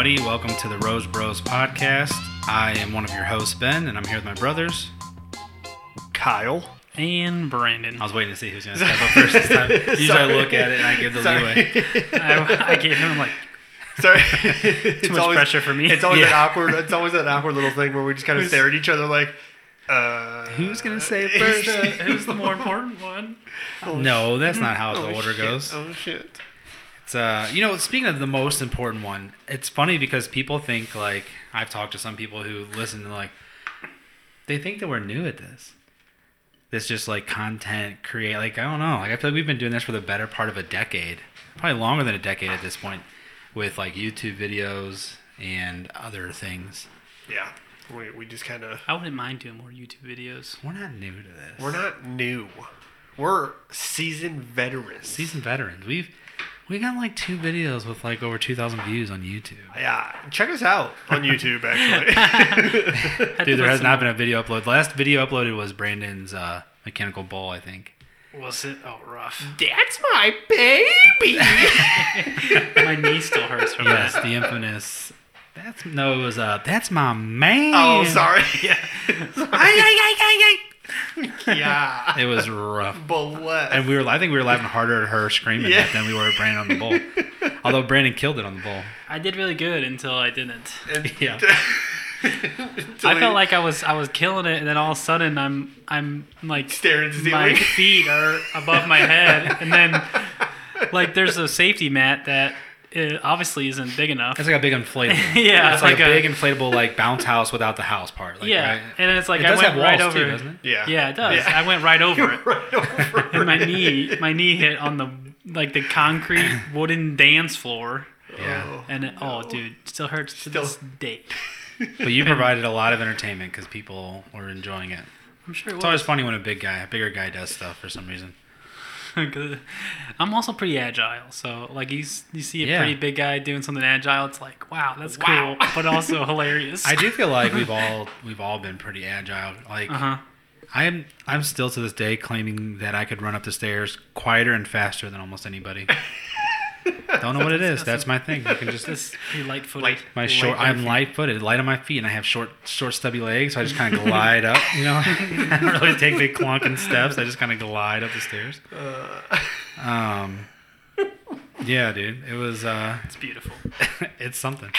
Everybody, welcome to the Rose Bros podcast. I am one of your hosts, Ben, and I'm here with my brothers. Kyle. and Brandon. I was waiting to see who's going to step up first this time. Usually I look at it and I give the leeway. I, I gave him like Sorry. it's too much pressure for me. It's always an awkward. It's always an awkward little thing where we just kind of stare at each other like, uh, Who's going to say it first? who's the more important one? No, that's not how oh, the order shit. goes. Oh shit. It's uh, you know, speaking of the most important one, it's funny because people think like I've talked to some people who listen and like they think that we're new at this. This just like content create like I don't know. Like I feel like we've been doing this for the better part of a decade, probably longer than a decade at this point, with like YouTube videos and other things. Yeah. We, we just kind of. I wouldn't mind doing more YouTube videos. We're not new to this. We're not new. We're seasoned veterans. seasoned veterans. We've we got like two videos with like over two thousand views on YouTube. Yeah. Check us out on YouTube. Actually. Dude, there has not been a video upload. The last video uploaded was Brandon's uh, mechanical bull, I think. Was it? Oh, rough. That's my baby. My knee still hurts from Yes, that. the infamous. That's no, it was uh, that's my man. oh, sorry. Yeah. yeah. It was rough, Bless. and we were. I think we were laughing harder at her screaming Yeah. than we were at Brandon on the bull. Although Brandon killed it on the bull. I did really good until I didn't. Yeah, I felt like I was I was killing it, and then all of a sudden I'm I'm like Staring at my feet are above my head, and then like there's a safety mat that uh, obviously isn't big enough. it's like a big inflatable. yeah, it's like, a, big inflatable like bounce house without the house part. Like, yeah, right? and it's like it I does went have right walls over. too, doesn't it? Yeah. Yeah, it does. Yeah. I went right over it, right over. and my knee my knee hit on the like the concrete wooden dance floor, Yeah. and it, oh, dude, still hurts to Still- this day. But you provided a lot of entertainment because people were enjoying it. I'm sure it It's was. always funny when a big guy, a bigger guy, does stuff for some reason. I'm also pretty agile, so like you you see a Yeah. pretty big guy doing something agile, it's like wow, that's Wow. cool, but also hilarious. I do feel like we've all we've all been pretty agile. Like Uh huh. I'm I'm still to this day claiming that I could run up the stairs quieter and faster than almost anybody. Don't know what it is. That's my thing. I can just Just be light footed. Light. my short. on I'm feet. light footed, light on my feet, and I have short short stubby legs, so I just kind of glide up. You know, I don't really take big clunking steps. I just kind of glide up the stairs. Um, yeah, dude, it was. uh It's beautiful. It's something,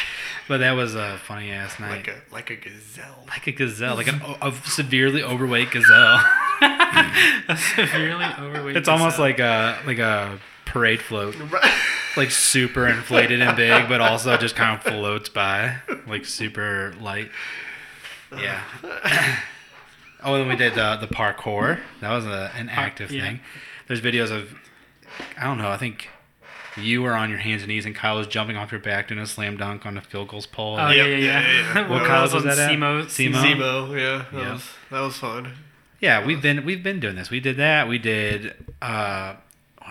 but that was a funny ass night. Like a like a gazelle. like a gazelle, like an, a severely overweight gazelle. A severely overweight. It's almost like a like a parade float, Right. Like super inflated and big, but also just kind of floats by, like super light. Yeah. oh, and then we did uh, the parkour. That was a, an active yeah. thing. There's videos of, I don't know. I think you were on your hands and knees, and Kyle was jumping off your back doing a slam dunk on the field goals pole. Oh Yep, yeah, yeah, yeah, yeah. yeah, yeah. What When college I was on that at? SEMO. SEMO? Yeah. That Yeah. was that was fun. Yeah, we've been we've been doing this. We did that. We did uh what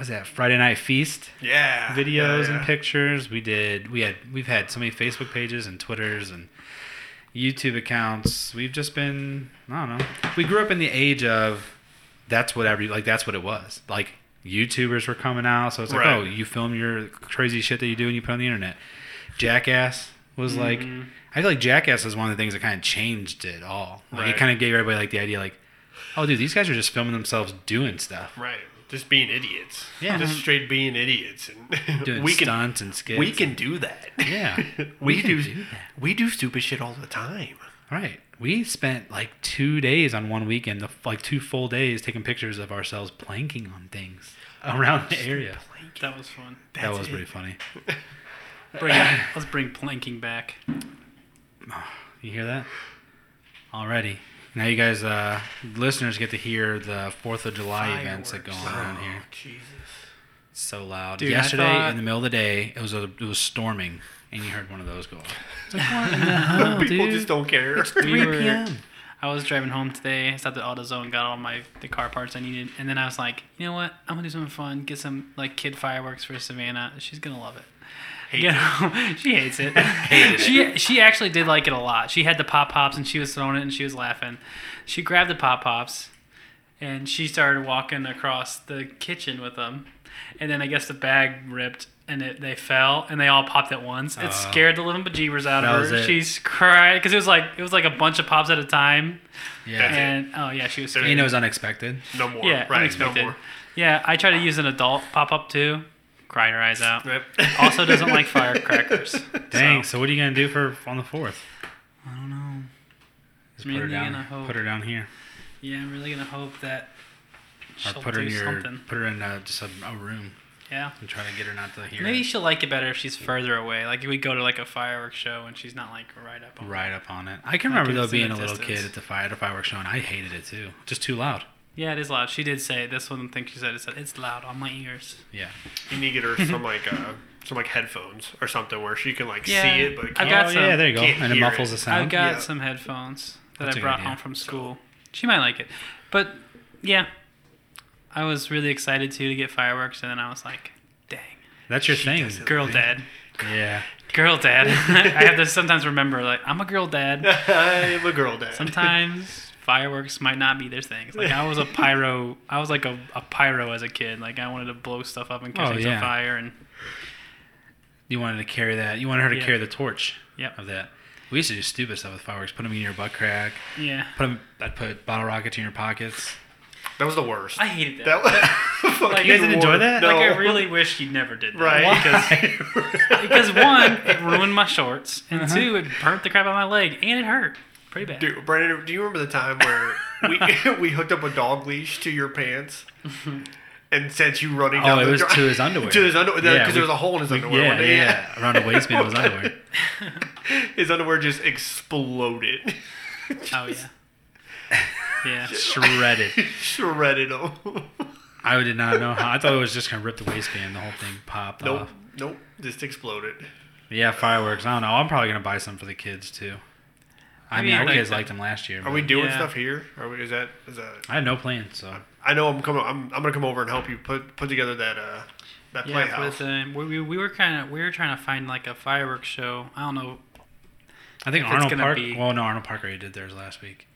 was that? Friday Night Feast Yeah. videos yeah, and pictures. We did we had we've had so many Facebook pages and Twitters and YouTube accounts. We've just been I don't know. We grew up in the age of that's what every like that's what it was. Like YouTubers were coming out, so it's like, Right. oh, you film your crazy shit that you do and you put on the internet. Jackass was like Mhm. I feel like Jackass was one of the things that kind of changed it all. Like Right. it kind of gave everybody like the idea like, oh dude, these guys are just filming themselves doing stuff. Right. Just being idiots. Yeah. Just mm-hmm. straight being idiots, and Doing we can stunts and skits. we can do that. Yeah. we, We do, do that. We do stupid shit all the time. Right. We spent like two days on one weekend, like two full days, taking pictures of ourselves planking on things oh, around the area. That was fun. that was it. pretty funny. Bring let's bring planking back. Ah, you hear that? Already. Now you guys, uh, listeners, get to hear the Fourth of July events that go on around here. Oh, Jesus. It's so loud. Dude, Yesterday, thought- in the middle of the day, it was a, it was storming, and you heard one of those go off. It's like, what in the hell, People dude? just don't care. We 3 were- p.m. I was driving home today. I stopped at AutoZone, got all my the car parts I needed, and then I was like, you know what? I'm gonna do something fun. Get some like kid fireworks for Savannah. She's gonna love it. Hate You know, she hates it. Hated she she actually did like it a lot. She had the pop pops and she was throwing it and she was laughing. She grabbed the pop pops, and she started walking across the kitchen with them, and then I guess the bag ripped and it, they fell and they all popped at once. It Uh, scared the living bejeebers out of her. She's cried because it was like it was like a bunch of pops at a time. Yeah. That's it. And oh yeah, she was There's- scared. You know, it was unexpected. No more. yeah, right. unexpected. No more. Yeah, I tried to use an adult pop up too. Cried her eyes out. Yep. Also doesn't like firecrackers. Dang. So, So, what are you gonna do for on the fourth? I don't know. Just I'm put her down. gonna hope. Put her down here, Yeah, I'm really gonna hope that or she'll put her do in your. something. Put her in uh, just a, a room Yeah. and try to get her not to hear. Maybe it. she'll like it better if she's further away. Like if we go to like a fireworks show and she's not like right up on right up on it. I can Like remember though being the a little distance. kid at the fire at a fireworks show, and I hated it too. Just too loud. Yeah, it is loud. She did say this one thing she said it said it's loud on my ears. Yeah. You need to get her some like uh, some like headphones or something where she can like Yeah, see it, but I've can't. got oh some. yeah, there you go. Can't And it muffles it. the sound. I've got Yeah. some headphones that That's a I good brought home from school. She might like it. But yeah. I was really excited too to get fireworks and then I was like, dang. That's your thing. Girl think- dad. Yeah. Girl dad. I have to sometimes remember like I'm a girl dad. I'm a girl dad. Sometimes fireworks might not be their things. Like I was a pyro I was like a, a pyro as a kid. Like I wanted to blow stuff up and catch Oh, things yeah. on fire and You wanted to carry that. You wanted her to Yeah. carry the torch Yep. of that. We used to do stupid stuff with fireworks. Put them in your butt crack. yeah. Put them. I'd put bottle rockets in your pockets. that was the worst. I hated that. that was Like, You guys didn't enjoy that? No. Like I really wish he never did that. right Because because one, it ruined my shorts, and Uh-huh. two, it burnt the crap out of my leg, and it hurt pretty bad. Dude, Brandon, do you remember the time where we we hooked up a dog leash to your pants and sent you running Oh, down it the was dri- to his underwear. to his underwear because Yeah, there was a hole in his We- underwear. yeah, day. yeah. Around the waistband of his underwear. His underwear just exploded, Oh yeah, yeah. Shredded. shredded. I did not know how. I thought it was just gonna rip the waistband. The whole thing popped nope, off. nope, just exploded. Yeah, fireworks. I don't know. I'm probably gonna buy some for the kids too. I Maybe mean, our like kids that. liked them last year. Are we doing Yeah. stuff here? Are we? Is that? Is that? I had no plans, so I know I'm coming. I'm, I'm gonna come over and help you put put together that uh that Yeah, playhouse. with uh, we, we, we were kind of we were trying to find like a fireworks show. I don't know. I think If Arnold gonna Park. be- Well, no, Arnold Park already did theirs last week.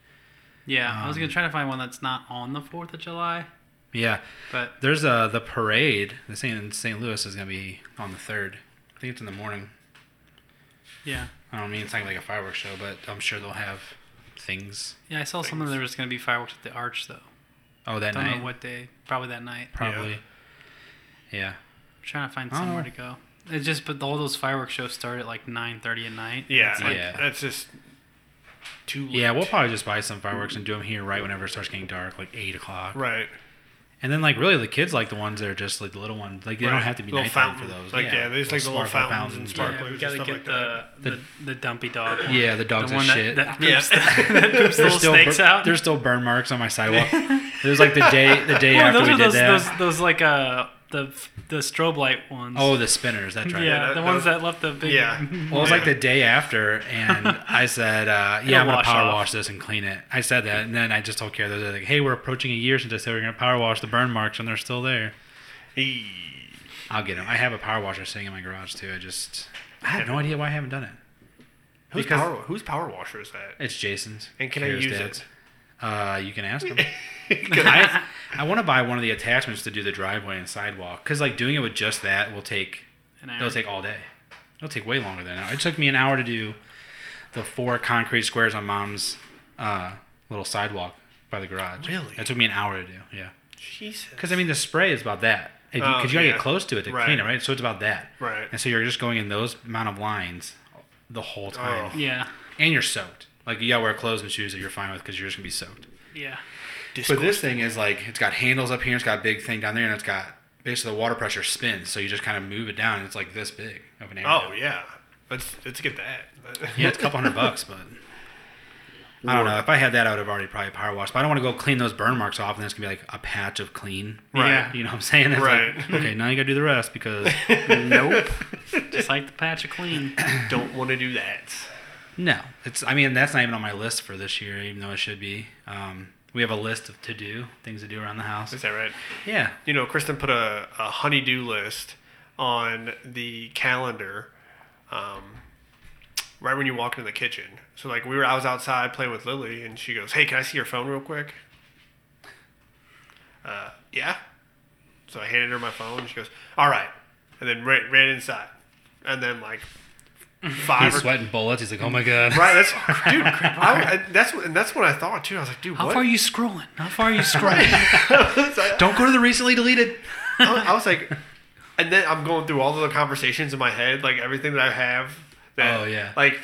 Yeah, I was Um, gonna try to find one that's not on the Fourth of July, Yeah, but there's uh the parade. The St. St. Louis is gonna be on the third. I think it's in the morning. yeah, I don't mean it's not like a fireworks show, but I'm sure they'll have things. yeah. I saw something there was gonna be fireworks at the Arch though. Oh, that don't night. know what day. Probably that night. Probably. Yeah. I'm trying to find somewhere know. to go. It's just, but all those fireworks shows start at like 9:30 at night. yeah, It's like, Yeah. that's just too. Yeah, we'll probably just buy some fireworks and do them here right whenever it starts getting dark, like eight o'clock. right. And then like really the kids like the ones that are just like the little ones. Like they don't have to be Little nighttime for those. Like, yeah, they just like the little sparkle fountains and Yeah, sparklers we and gotta stuff get like the, that. the, the dumpy dog. one. Yeah, the dogs the are one shit. that, that Yeah. poops, that poops there's little still snakes bur- out. there's still burn marks on my sidewalk. There's like the day the day Oh, after those we are did those, that. those those like uh the the strobe light ones. oh, the spinners. That's right. yeah, Yeah, that- the ones those- that left the big. Yeah. Well, it was like the day after, and I said, uh, "Yeah, I'm gonna wash power off. wash this and clean it." I said that, and then I just told Kara, "They're like, hey, we're approaching a year since I said we're gonna power wash the burn marks, and they're still there." Eee. I'll get them. I have a power washer sitting in my garage too. I just, I have no idea why I haven't done it. Whose Because- power? Whose power washer is that? It's Jason's. And can I Kara's use dad's. it? Uh, you can ask him. I- I, want to buy one of the attachments to do the driveway and sidewalk because like doing it with just that will take it'll take all day. It'll take way longer than an hour. It took me an hour to do the four concrete squares on mom's uh, little sidewalk by the garage. Really? It took me an hour to do. Yeah. Jesus. Because I mean the spray is about that. Because Oh, you gotta yeah. get close to it to Right. clean it, right? So it's about that. Right. And so you're just going in those amount of lines the whole time, Oh. Yeah, and you're soaked. Like you gotta wear clothes and shoes that you're fine with because you're just gonna be soaked. yeah. But this thing is like it's got handles up here, it's got a big thing down there, and it's got basically the water pressure spins, so you just kind of move it down, and it's like this big of an area. Oh yeah. Let's let's get that. yeah, it's a couple hundred bucks, but I don't know. If I had that, I would have already probably power washed. But I don't want to go clean those burn marks off, and then it's gonna be like a patch of clean. Right. Yeah. You know what I'm saying? It's Right. Like, okay, now you gotta do the rest because nope. Just like the patch of clean. Don't want to do that. No, it's. I mean, that's not even on my list for this year, even though it should be. Um, we have a list of to do things to do around the house. Is that right? Yeah. You know, Kristen put a, a honeydew list on the calendar um, right when you walk into the kitchen. So like we were, I was outside playing with Lily, and she goes, "Hey, can I see your phone real quick?" Uh, yeah. So I handed her my phone. and She goes, "All right, and then ran, ran inside, and then like He's or, sweating bullets. He's like, oh my god. right, that's dude. I, I, that's what, and that's what I thought too. I was like, dude, How what? far are you scrolling? How far are you scrolling? Don't go to the recently deleted. I, I was like, and then I'm going through all of the conversations in my head, like everything that I have. That, Oh, yeah. Like,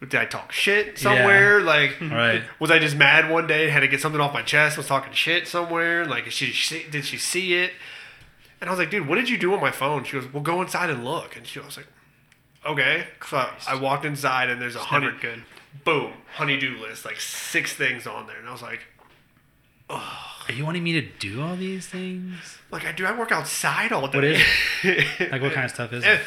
did I talk shit somewhere? Like, Right. was I just mad one day, had to get something off my chest, was talking shit somewhere? Like, she, she did she see it? And I was like, dude, what did you do on my phone? She goes, well, go inside and look. And she was like, okay. So I, I walked inside and there's a honey, good. boom, honeydew list, like six things on there. And I was like, oh. Are you wanting me to do all these things? like, I do I work outside all day? What is Like, what kind of stuff is it?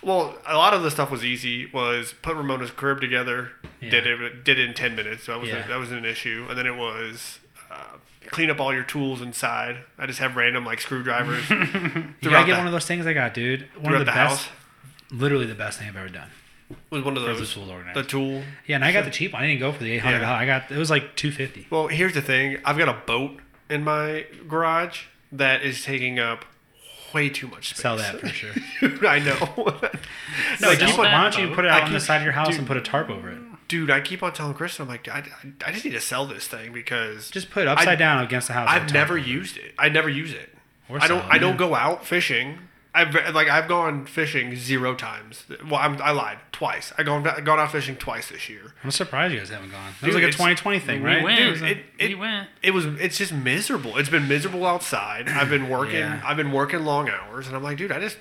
Well, a lot of the stuff was easy. Was put Ramona's crib together. Yeah. Did it did it in ten minutes. So that was Yeah. that was an issue. And then it was uh, clean up all your tools inside. I just have random like screwdrivers. You gotta get the- one of those things I got, dude. One throughout of the, the best, house. Literally the best thing I've ever done. was one of For the those tool organizer. the tool. Yeah, and I got the cheap one. I didn't go for the eight hundred. Yeah. I got it was like two fifty. Well, here's the thing. I've got a boat in my garage that is taking up way too much space. Sell that for sure. I know. No, Like, just keep put, on- why don't you put it out on the side of your house dude. and put a tarp over it? dude, I keep on telling Kristen, I'm like, I, I, I just need to sell this thing because Just put it upside I- down against the house. I've never used it. I never use it. I don't. it, I don't go out fishing. I've like I've gone fishing zero times. Well, I'm, I lied twice. I gone I gone out fishing twice this year. I'm surprised you guys haven't gone. It was like a 2020 thing, we right? went. Dude, it, we went. it was. It's just miserable. It's been miserable outside. I've been working. Yeah. I've been working long hours, and I'm like, dude, I just.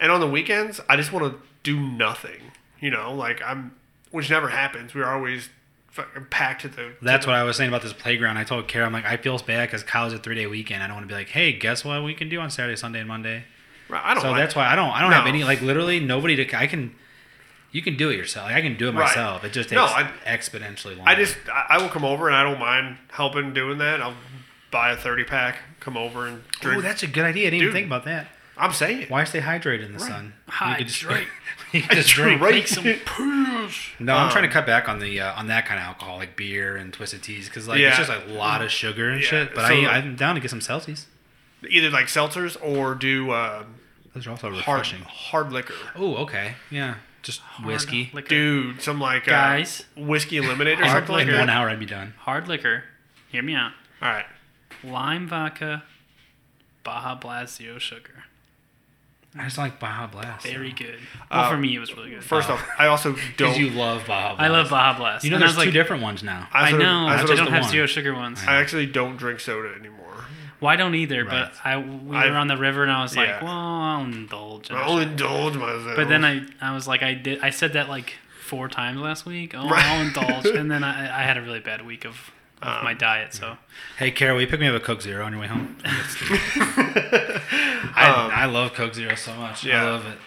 And on the weekends, I just want to do nothing. You know, like I'm, which never happens. We're always fucking packed to the. That's to what I was saying about this playground. I told Kara, I'm like, I feel bad because college is a three day weekend. I don't want to be like, hey, guess what we can do on Saturday, Sunday, and Monday. The, I don't. So like- that's why I don't. I don't have any like literally nobody to. I can. You can do it yourself. Like, I can do it Right. myself. It just takes No, I- exponentially longer. I just I, I will come over and I don't mind helping doing that. I'll buy a thirty pack, come over and drink. Oh, that's a good idea. I didn't Dude. even think about that. I'm saying. Why stay hydrated in the sun? You could just Hydrate. you could just drink. Right. Make some push. No, I'm trying to Um, cut back on the uh, on that kind of alcohol, like beer and twisted teas, because like Yeah. it's just a lot of sugar and Yeah, shit. But so- I I'm down to get some Celsius. Either like seltzers or do uh, Those are also refreshing. hard liquor. Oh, okay, yeah, just whiskey. Liquor. Dude, some like uh, Guys. whiskey eliminator or Hard something like In that. one hour, I'd be done. Hard liquor. Hear me out. All right. Lime vodka, Baja Blast zero sugar. I just like Baja Blast. Very good. Well, Uh, for me, it was really good. First off, I also don't. you love Baja Blast. I love Baja Blast. You know, And there's two like, different ones now. I also- know. I I also don't have one. zero sugar ones. I actually don't drink soda anymore. Well, I don't either. Right. But I we I've- were on the river and I was like, well, I'll indulge. in I'll it. indulge myself. But then I I was like I did I said that like four times last week. Oh, Right. I'll indulge. And then I I had a really bad week of. Of Um, my diet, so Hey, Carol, will you pick me up a Coke Zero on your way home? I, Um, I love Coke Zero so much. yeah. I love it.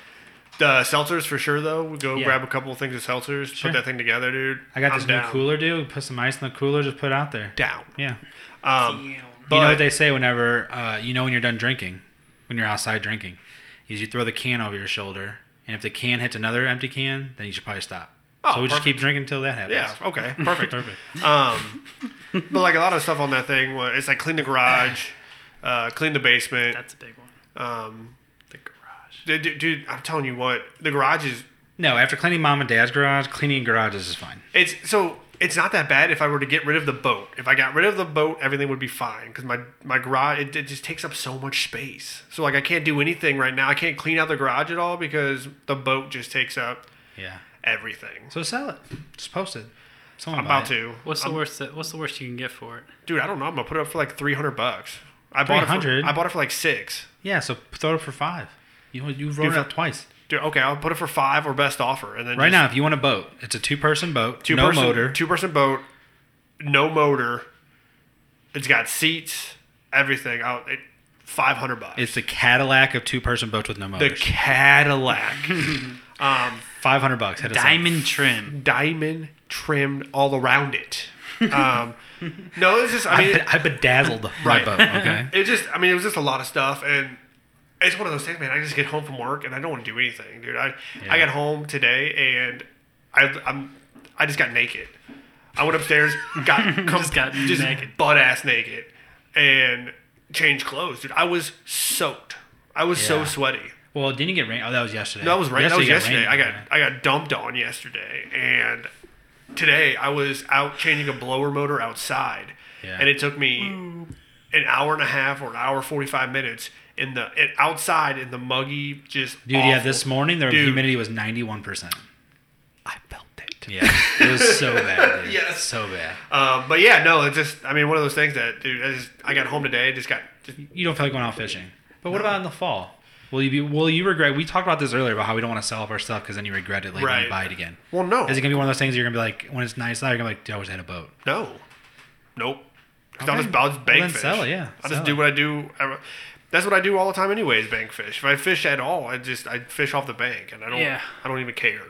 the seltzers for sure though. We go Yeah. grab a couple of things of seltzers, Sure. put that thing together, dude. I got I'm this down. new cooler, dude. Put some ice in the cooler, just put it out there. Down. Yeah. Um, but you know what they say whenever uh, you know when you're done drinking, when you're outside drinking, is you throw the can over your shoulder, and if the can hits another empty can, then you should probably stop. Oh, so we just keep drinking until that happens. yeah. Okay. Perfect. Perfect. Um, but like a lot of stuff on that thing, wa- it's like clean the garage, uh, clean the basement. that's a big one. Um, The garage. dude, dude, I'm telling you what, the garage is No, after cleaning mom and dad's garage, cleaning garages is fine. It's so it's not that bad if I were to get rid of the boat. If I got rid of the boat, everything would be fine because my my garage it, it just takes up so much space. So like I can't do anything right now. I can't clean out the garage at all because the boat just takes up Yeah. everything. So sell it. Just post it. Someone I'm about it. to. What's the I'm- worst? That, what's the worst you can get for it? dude? I don't know. I'm gonna put it up for like 300 bucks. I bought it. For, I bought it for like six. Yeah. So throw it for five. You you wrote Dude, it for- up twice. Dude, okay, I'll put it for five or best offer, and then Right just now, if you want a boat, it's a two-person boat, two no person, motor. two person boat, no motor. It's got seats, everything. Out it, 500 bucks. It's the Cadillac of two-person boats with no motor. the. Cadillac. um, Five hundred bucks. Hit us up. Diamond trim. diamond trimmed all around it. Um, no, it's just, I I, mean, be- I bedazzled Right. my boat. Okay. it just, I mean, it was just a lot of stuff. And it's one of those things, man. I just get home from work and I don't want to do anything, dude. I, I got home today and I, I'm, I just got naked. I went upstairs, got, Just got just naked. butt ass naked and changed clothes, dude. I was soaked. I was so sweaty. Well, didn't you get rain? Oh, that was yesterday. No, that was right. That was yesterday. I got right? I got dumped on yesterday, and today I was out changing a blower motor outside, Yeah. and it took me an hour and a half or an hour forty five minutes in the it, outside in the muggy just. Dude, yeah, this morning the Dude. humidity was 91%. I felt it. Yeah. It was so bad. Dude. Yes. So bad. Um, but yeah, no, it's just I mean one of those things that dude. I just I got home today, just got just, You don't feel like going out fishing. But what about in the fall? Will you be, will you regret? We talked about this earlier about how we don't want to sell off our stuff because then you regret it later Right. you buy it again. well no Is it gonna be one of those things you're gonna be like when it's nice out? You're gonna be like, dude, I wish I had a boat. no nope. 'Cause I'll just I'll just Well, bank then fish. sell it, yeah. I'll Sell just do it. what I do. I- That's what I do all the time, anyways. Bank fish. If I fish at all, I just I fish off the bank, and I don't Yeah. I don't even care.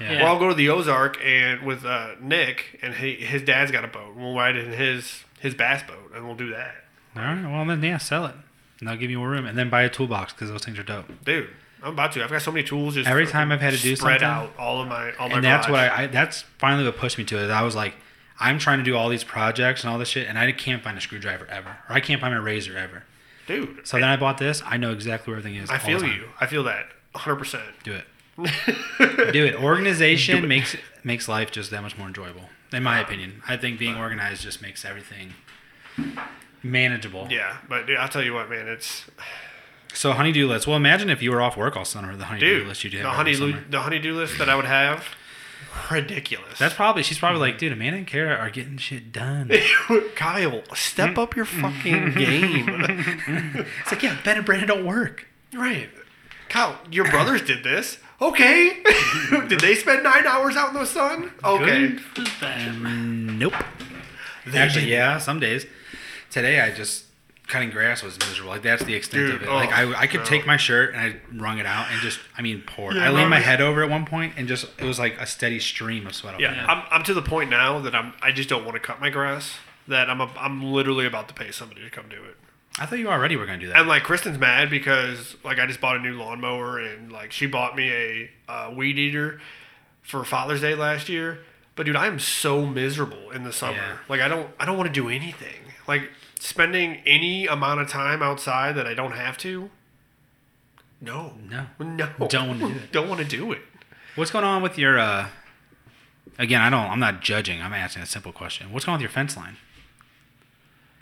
Yeah. Yeah. Or I'll go to the Ozark and with uh, Nick, and he, his dad's got a boat. We'll ride in his his bass boat, and we'll do that, All right. Well, then yeah, sell it. And they'll give you more room, and then buy a toolbox because those things are dope. dude. I'm about to. I've got so many tools. Just Every time I've had to do spread something- out all of my all my. and that's what. I, I that's finally what pushed me to it. I was like, I'm trying to do all these projects and all this shit, and I can't find a screwdriver ever, or I can't find a razor ever. Dude. So then I bought this. I know exactly where everything is. I feel you. I feel that 100. percent Do it. do it. Organization makes makes life just that much more enjoyable, in my opinion. I think being organized just makes everything manageable. Yeah, but dude, I'll tell you what, man. It's So honeydew list. Well, imagine if you were off work all summer. The honeydew dude. list you did. The honey the honeydew list that I would have, ridiculous. That's probably she's probably like, mm-hmm. dude, Amanda and Kara are getting shit done. Kyle, step up your mm-hmm. fucking game. Mm-hmm. It's like, yeah, Ben and Brandon don't work. right. Kyle, your brothers did this. Okay. did they spend nine hours out in the sun? Okay. Good for them. Nope. They Actually, did. yeah, some days. Today, I just cutting grass was miserable. Like that's the extent Dude, of it. oh, like I, I could no. take my shirt and I wrung it out and just, I mean, poured. Yeah, I leaned my head over at one point and just it was like a steady stream of sweat. Yeah. I'm, I'm to the point now that I'm I just don't want to cut my grass. That I'm a, I'm literally about to pay somebody to come do it. I thought you already were gonna do that. And like Kristen's mad because like I just bought a new lawnmower and like she bought me a uh, weed eater for Father's Day last year. But dude, I am so miserable in the summer. Yeah. Like I don't I don't want to do anything. Like spending any amount of time outside that I don't have to. No. No. No. Don't wanna do it. Don't want to do it. What's going on with your? uh Again, I don't. I'm not judging. I'm asking a simple question. What's going on with your fence line?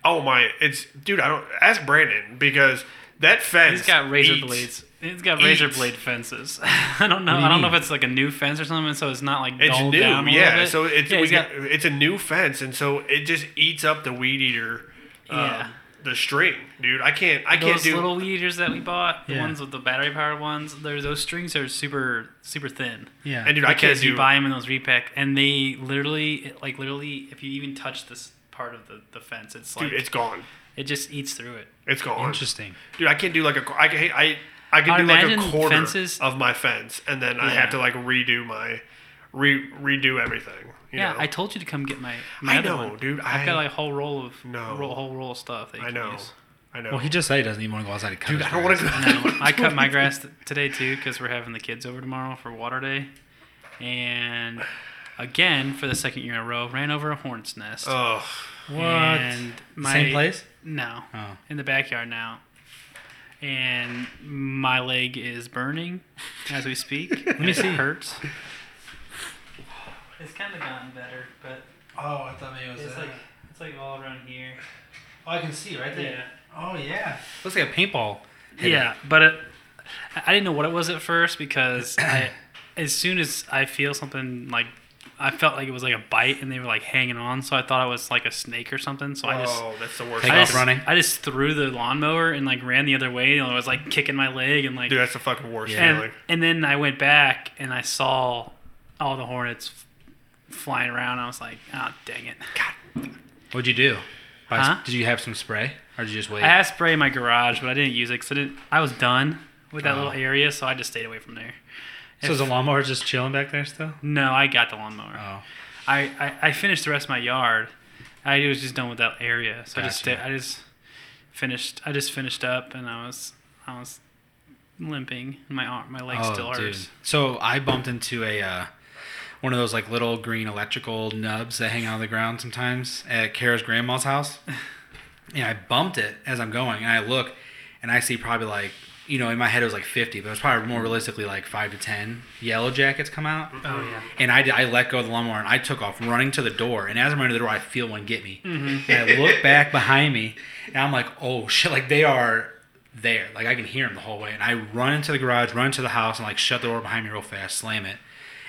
Oh my! It's dude. I don't ask Brandon because that fence. He's got razor eats- blades. He's got razor blade fences. I don't know. Do I don't know if it's like a new fence or something, so it's not like It's new, down a yeah. bit. So it's yeah, we got got, it's a new fence, and so it just eats up the weed eater. Um, Yeah. The string, dude. I can't. I can't those do. little weed eaters that we bought, the Yeah. ones with the battery powered ones. There's those strings are super super thin. Yeah. and dude, I can't because do. you buy them in those repack, and they literally, like literally, if you even touch this part of the, the fence, it's like dude, it's gone. it just eats through it. It's gone. Interesting. Dude, I can't do like a. I can. I I can I do like a imagine quarter fences- of my fence, and then I have to like redo my, re redo everything. You yeah, know? I told you to come get my. my I know, one. dude. I've I- got like a whole roll of No. roll, whole roll of stuff. That you I can know. use. I know. Well, he just said he doesn't even want to go outside to cut dude, his I don't want grass. to. No, I cut my grass t- today too because we're having the kids over tomorrow for water day, and again for the second year in a row, ran over a hornet's nest. Oh, What? And my, Same place? No, Oh. in the backyard now. And my leg is burning as we speak. Let me see. It hurts. It's kind of gotten better, but Oh, I thought maybe it was it's like it's like all around here. oh, I can see right Yeah. Oh yeah. Looks like a paintball. hit Yeah, but it, I I didn't know what it was at first because I, as soon as I feel something like, I felt like it was like a bite and they were like hanging on, so I thought it was like a snake or something. So I just, oh, that's the worst. Take I off just, running? I just threw the lawnmower and like ran the other way and I was like kicking my leg and like, Dude, that's the fucking worst Yeah. and, and then I went back and I saw all the hornets f- flying around. I was like, oh dang it! God. What'd you do? Huh? Did you have some spray or did you just wait? I had spray in my garage, but I didn't use it because I didn't. I was done with that Oh. little area, so I just stayed away from there. so is the lawnmower just chilling back there still? No, I got the lawnmower. Oh. I, I, I finished the rest of my yard. I was just done with that area, so I just stayed, I just finished. I just finished up, and I was I was limping. My arm, my leg still hurts. Oh, So I bumped into a uh, one of those like little green electrical nubs that hang out on the ground sometimes at Kara's grandma's house. and I bumped it as I'm going, and I look, and I see probably like you know, in my head it was like 50, but it was probably more realistically like five to 10 yellow jackets come out. Oh yeah. And I, did- I let go of the lawnmower and I took off running to the door. And as I'm running to the door, I feel one get me. Mm-hmm. And I look back behind me and I'm like, oh shit, like they are there. Like I can hear them the whole way. And I run into the garage, run into the house, and like shut the door behind me real fast, slam it.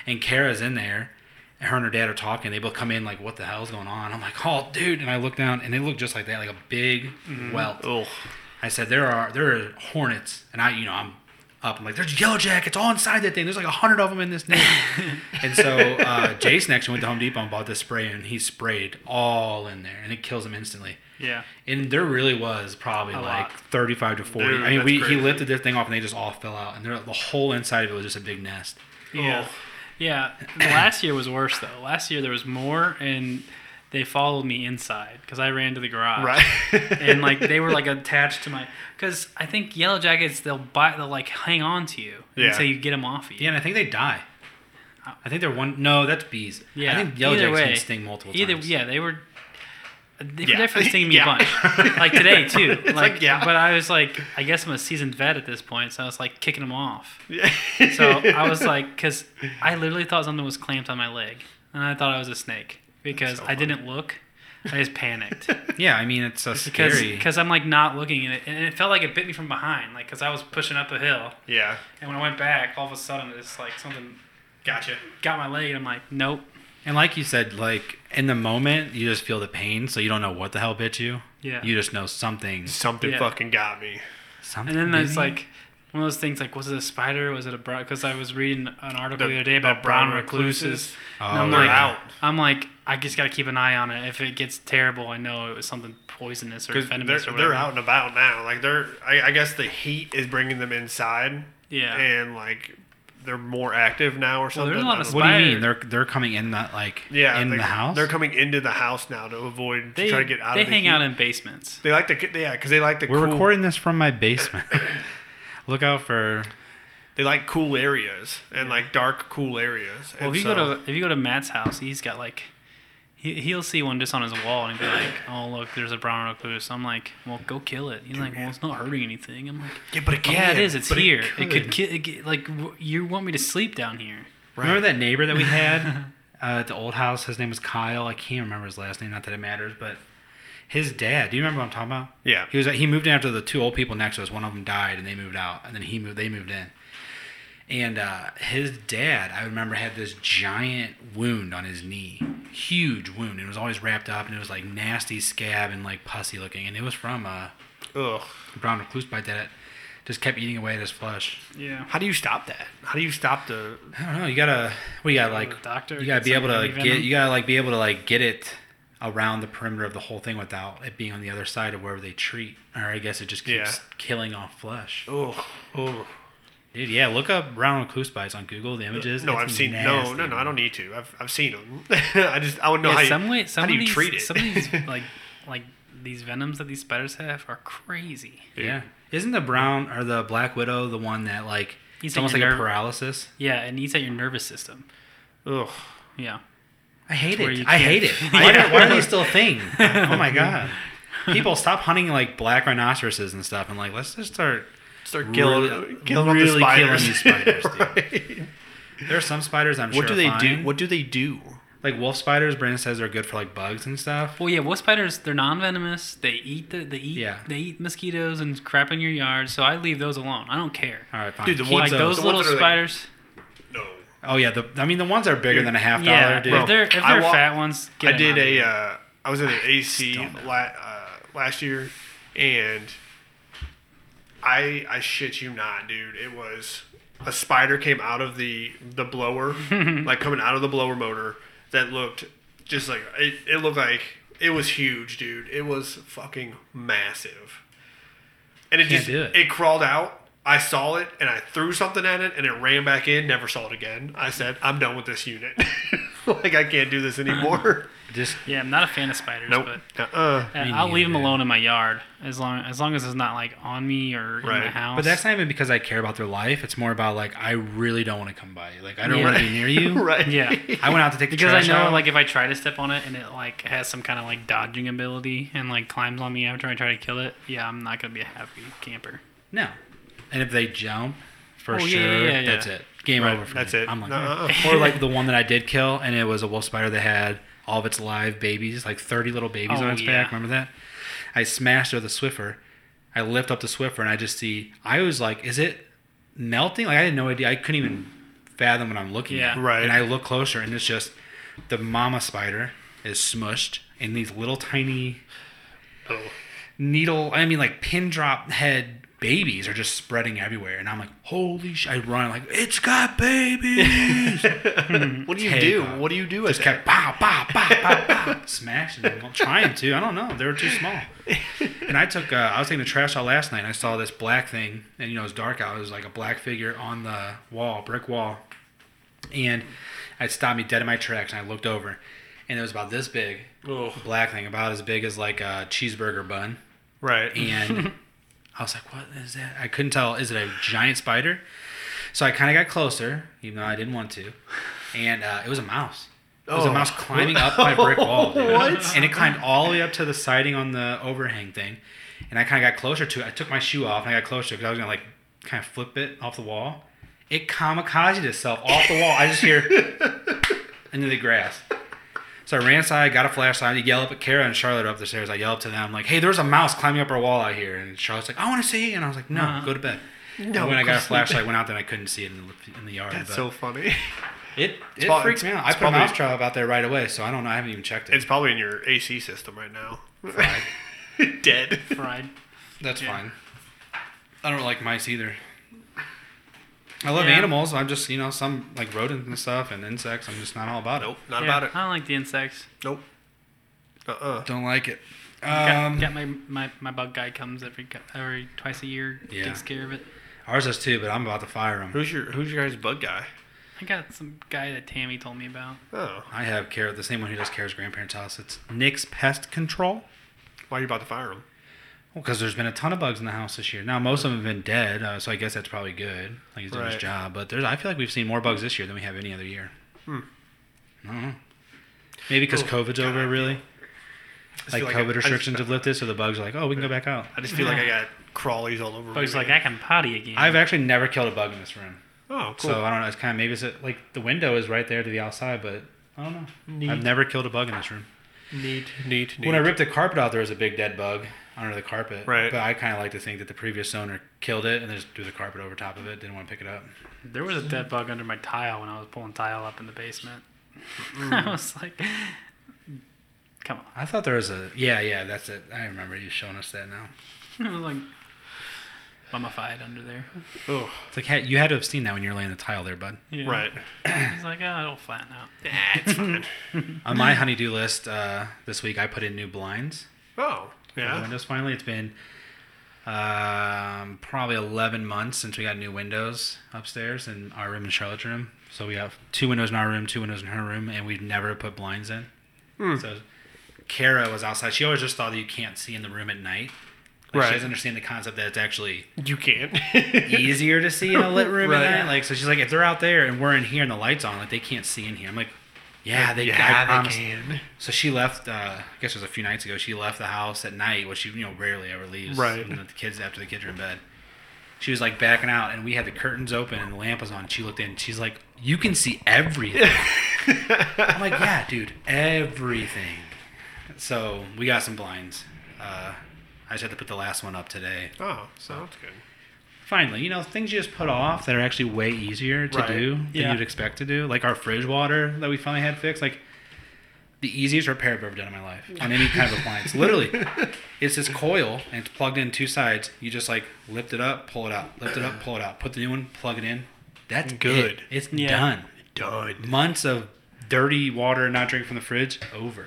And Kara's in there. And her and her dad are talking. They both come in like, what the hell's going on? I'm like, oh, dude. And I look down and they look just like that, like a big welt. Oh, I said there are there are hornets, and I you know I'm up. I'm like there's yellow jackets all inside that thing. There's like a hundred of them in this thing. and so uh, Jason actually went to Home Depot and bought this spray, and he sprayed all in there, and it kills them instantly. Yeah. And there really was probably A like lot. 35 to 40. Dude, I mean, that's we he lifted this thing off, and they just all fell out, and the whole inside of it was just a big nest. Yeah. Oh. Yeah. Last year was worse though. Last year there was more, and they followed me inside because I ran to the garage. right. and like they were like attached to my because I think yellow jackets they'll buy they'll like hang on to you Yeah. until you get them off you. Yeah, and I think they die. Oh. I think they're one. No, that's bees. Yeah, I think yellow either jackets way, can sting multiple Either times. yeah, they were. They Yeah. definitely stinging me Yeah. a bunch. Like today too. Like, like, yeah. But I was like, I guess I'm a seasoned vet at this point, so I was like kicking them off. Yeah. So I was like, because I literally thought something was clamped on my leg, and I thought I was a snake because so I didn't look. I just panicked Yeah, I mean it's a because scary. because I'm like not looking at it, and it felt like it bit me from behind, like because I was pushing up a hill, yeah. and when I went back, all of a sudden it's like something Gotcha. got my leg, and I'm like, nope. And like you said, like in the moment, you just feel the pain, so you don't know what the hell bit you. Yeah. You just know something. Something Yeah. fucking got me. Something. And then it's like one of those things like, was it a spider? Was it a brown? Because I was reading an article The- the, other day about brown brown recluses. Oh, and I'm like, out. I'm like, I just got to keep an eye on it. If it gets terrible, I know it was something poisonous or Because they're, venomous or whatever. they're out and about now. Like they're, I, I guess the heat is bringing them inside. Yeah. And like they're more active now or Well, something. there's a lot of don't what do you mean? They're they're coming in that like Yeah, in they, the house. They're coming into the house now to avoid They, to try to get out. they of the hang heat. out in basements. They like to get yeah, because they like the. We're cool, recording this from my basement. Look out for. They like cool areas and like dark, cool areas. Well, And if you go to if you go to Matt's house, he's got like. He, he'll see one just on his wall and he'll be like, "Oh look, there's a brown recluse." I'm like, "Well, go kill it." He's like, "Well, it's not hurting anything." I'm like, yeah, but it can. "Yeah, it is. It's but here. It, It, could, ki- it could like w- you want me to sleep down here." Remember that neighbor that we had uh, at the old house? His name was Kyle. I can't remember his last name. Not that it matters, but his dad. Do you remember what I'm talking about? Yeah. He was he moved in after the two old people next to us. One of them died, and they moved out, and then he moved. They moved in. And uh, his dad, I remember, had this giant wound on his knee, huge wound, and it was always wrapped up, and it was like nasty scab and like pussy looking, and it was from a Ugh. brown recluse bite that just kept eating away at his flesh. Yeah. How do you stop that? How do you stop the? I don't know. You gotta, well, you gotta like, doctor, you gotta be able to get, venom. you gotta like be able to like get it around the perimeter of the whole thing without it being on the other side of wherever they treat, or I guess it just keeps Yeah. killing off flesh. Oh, oh. Dude, yeah, look up brown recluse bites on Google. The images. No, I've seen. nasty. No, no, no. I don't need to. I've, I've seen them. I just I would know Yeah, how you, some way, some how do you these, treat it. some of these like like these venoms that these spiders have are crazy. Yeah, isn't the brown or the black widow the one that like it's almost like a paralysis? Yeah, it eats at your nervous system. Ugh. Yeah. I hate it. I hate it. Why, are, why are they still a thing? oh my god. People stop hunting like black rhinoceroses and stuff, and like let's just start Start killing, Really- killing all the really killing spiders. these spiders. Right. There are some spiders I'm What sure do they are do? What do they do? Like wolf spiders, Brandon says they're good for like bugs and stuff. Well, yeah, wolf spiders they're non-venomous. They eat the they eat Yeah. they eat mosquitoes and crap in your yard. So I leave those alone. I don't care. All right, fine. Dude, the ones Like that- those the little ones that like- spiders. No. Oh yeah, the I mean the ones that are bigger than a half dollar, yeah, dude. if they're if they're wa- fat ones, get I 'em did out a. Uh, I was in an AC Still la- uh, last year, and I I shit you not, dude. It was a spider came out of the the blower, like coming out of the blower motor that looked just like it. It looked like it was huge, dude. It was fucking massive, and it Can't just it. it crawled out. I saw it and I threw something at it and it ran back in. Never saw it again. I said, "I'm done with this unit. like I can't do this anymore." Just yeah, I'm not a fan of spiders, Nope. but Uh-uh. uh, uh. I'll leave them neither. alone in my yard as long as long as it's not like on me or in Right. the house. But that's not even because I care about their life. It's more about like I really don't want to come by. Like I don't Yeah. want to be near you. right. yeah. I went out to take the Because I know, out. like, if I try to step on it and it like has some kind of like dodging ability and like climbs on me after I try to kill it, yeah, I'm not gonna be a happy camper. no, and if they jump, for Oh, sure, yeah, yeah, that's yeah. it. Game Right, over. For me. that's me. it. I'm like, Nuh-uh. Uh, uh. or like the one that I did kill, and it was a wolf spider that had all of its live babies, like 30 little babies Oh, on its yeah. back. Remember that? I smashed it with a Swiffer. I lift up the Swiffer, and I just see. I was like, is it melting? Like I had no idea. I couldn't even fathom what I'm looking Yeah. at. Right. And I look closer, and it's just the mama spider is smushed, in these little tiny Oh. needle i mean like pin drop head babies are just spreading everywhere and i'm like holy sh i run like it's got babies What do you Take do? off. What do you do just kept pow pow pow pow pow smashing them i'm trying to i don't know they were too small and i took uh, i was taking the trash out last night and i saw this black thing and you know it was dark out it was like a black figure on the wall brick wall and it stopped me dead in my tracks and i looked over and it was about this big Oh, black thing about as big as like a cheeseburger bun right. and I was like, "What is that?" I couldn't tell. Is it a giant spider? So I kind of got closer, even though I didn't want to, and uh, it was a mouse. It was a Oh. mouse climbing up my brick wall. What? and it climbed all the way up to the siding on the overhang thing. And I kind of got closer to it. I took my shoe off and I got closer because I was gonna like kind of flip it off the wall. It kamikazed itself off the wall. I just hear into the grass. So I ran inside, got a flashlight, I yell up at Kara and Charlotte up the stairs. I yell up to them, like, hey, there's a mouse climbing up our wall out here. And Charlotte's like, I want to see. And I was like, no, Uh-huh. go to bed. No, and when I got a flashlight, went out there and I couldn't see it in the, in the yard. That's but so funny. it it prob- freaks me out. I it's put a mouse trap out there right away, so I don't know. I haven't even checked it. It's probably in your AC system right now. Fried. Dead. Fried. That's Yeah. fine. I don't like mice either. I love Yeah. animals. I'm just, you know, some like rodents and stuff and insects. I'm just not all about it. Nope, not Yeah, about it. I don't like the insects. Nope. Uh uh it. Don't like it. got, Um, got my, my my bug guy comes every every twice a year. Yeah. Takes care of it. ours is too, but I'm about to fire him. Who's your Who's your guys' bug guy? I got some guy that Tammy told me about. Oh, I have Kara, the same one who does Kara's grandparents' house. It's Nick's Pest Control. why are you about to fire him? Well, because there's been a ton of bugs in the house this year. Now most of them have been dead, uh, so I guess that's probably good. Like he's doing his job. But there's, I feel like we've seen more bugs this year than we have any other year. Hmm. I don't. Maybe because Oh, COVID's God. over, really. Like like COVID I- I just- restrictions have lifted, so the bugs are like, oh, we can go back out. I just feel like I got crawlies all over. Bug's me. like I can potty again. I've actually never killed a bug in this room, oh, cool. so I don't know. It's kind of maybe it's like the window is right there to the outside, but I don't know. neat, I've never killed a bug in this room. neat, neat, neat. When I ripped the carpet out, there was a big dead bug under the carpet. Right. But I kind of like to think that the previous owner killed it and then just threw the carpet over top of it. Didn't want to pick it up. there was a dead bug under my tile when I was pulling tile up in the basement. Mm. I was like, come on. I thought there was a yeah yeah that's it. I remember you showing us that now. I was like mummified under there. oh, It's like hey, you had to have seen that when you were laying the tile there, bud. Yeah. right. He's like, oh, it'll flatten out. Nah, it's fine. On my honeydew list uh, this week, I put in new blinds. Oh, for the yeah. windows finally. It's been um, probably 11 months since we got new windows upstairs in our room and Charlotte's room. So we have two windows in our room, two windows in her room, and we've never put blinds in. Hmm. So Kara was outside. She always just thought that you can't see in the room at night. Like, Right. She doesn't understand the concept that it's actually You can't. easier to see in a lit room Right. at night. Like, so she's like, if they're out there and we're in here and the lights on, like they can't see in here. I'm like, yeah, they, yeah, I they can. So she left. Uh, I guess it was a few nights ago. She left the house at night, which she you know rarely ever leaves. Right. The kids after the kids are in bed. She was like backing out, and we had the curtains open and the lamp was on. She looked in. She's like, "You can see everything." I'm like, "Yeah, dude, everything." So we got some blinds. Uh, I just had to put the last one up today. Oh, sounds good. Finally, you know, things you just put off that are actually way easier to Right. do than Yeah. you'd expect to do. Like our fridge water that we finally had fixed. Like the easiest repair I've ever done in my life on any kind of appliance. Literally, it's this coil and it's plugged in two sides. You just like lift it up, pull it out, lift it up, pull it out, put the new one, plug it in. That's Good. It. It's Yeah. done. Done. Months of dirty water not drinking from the fridge over.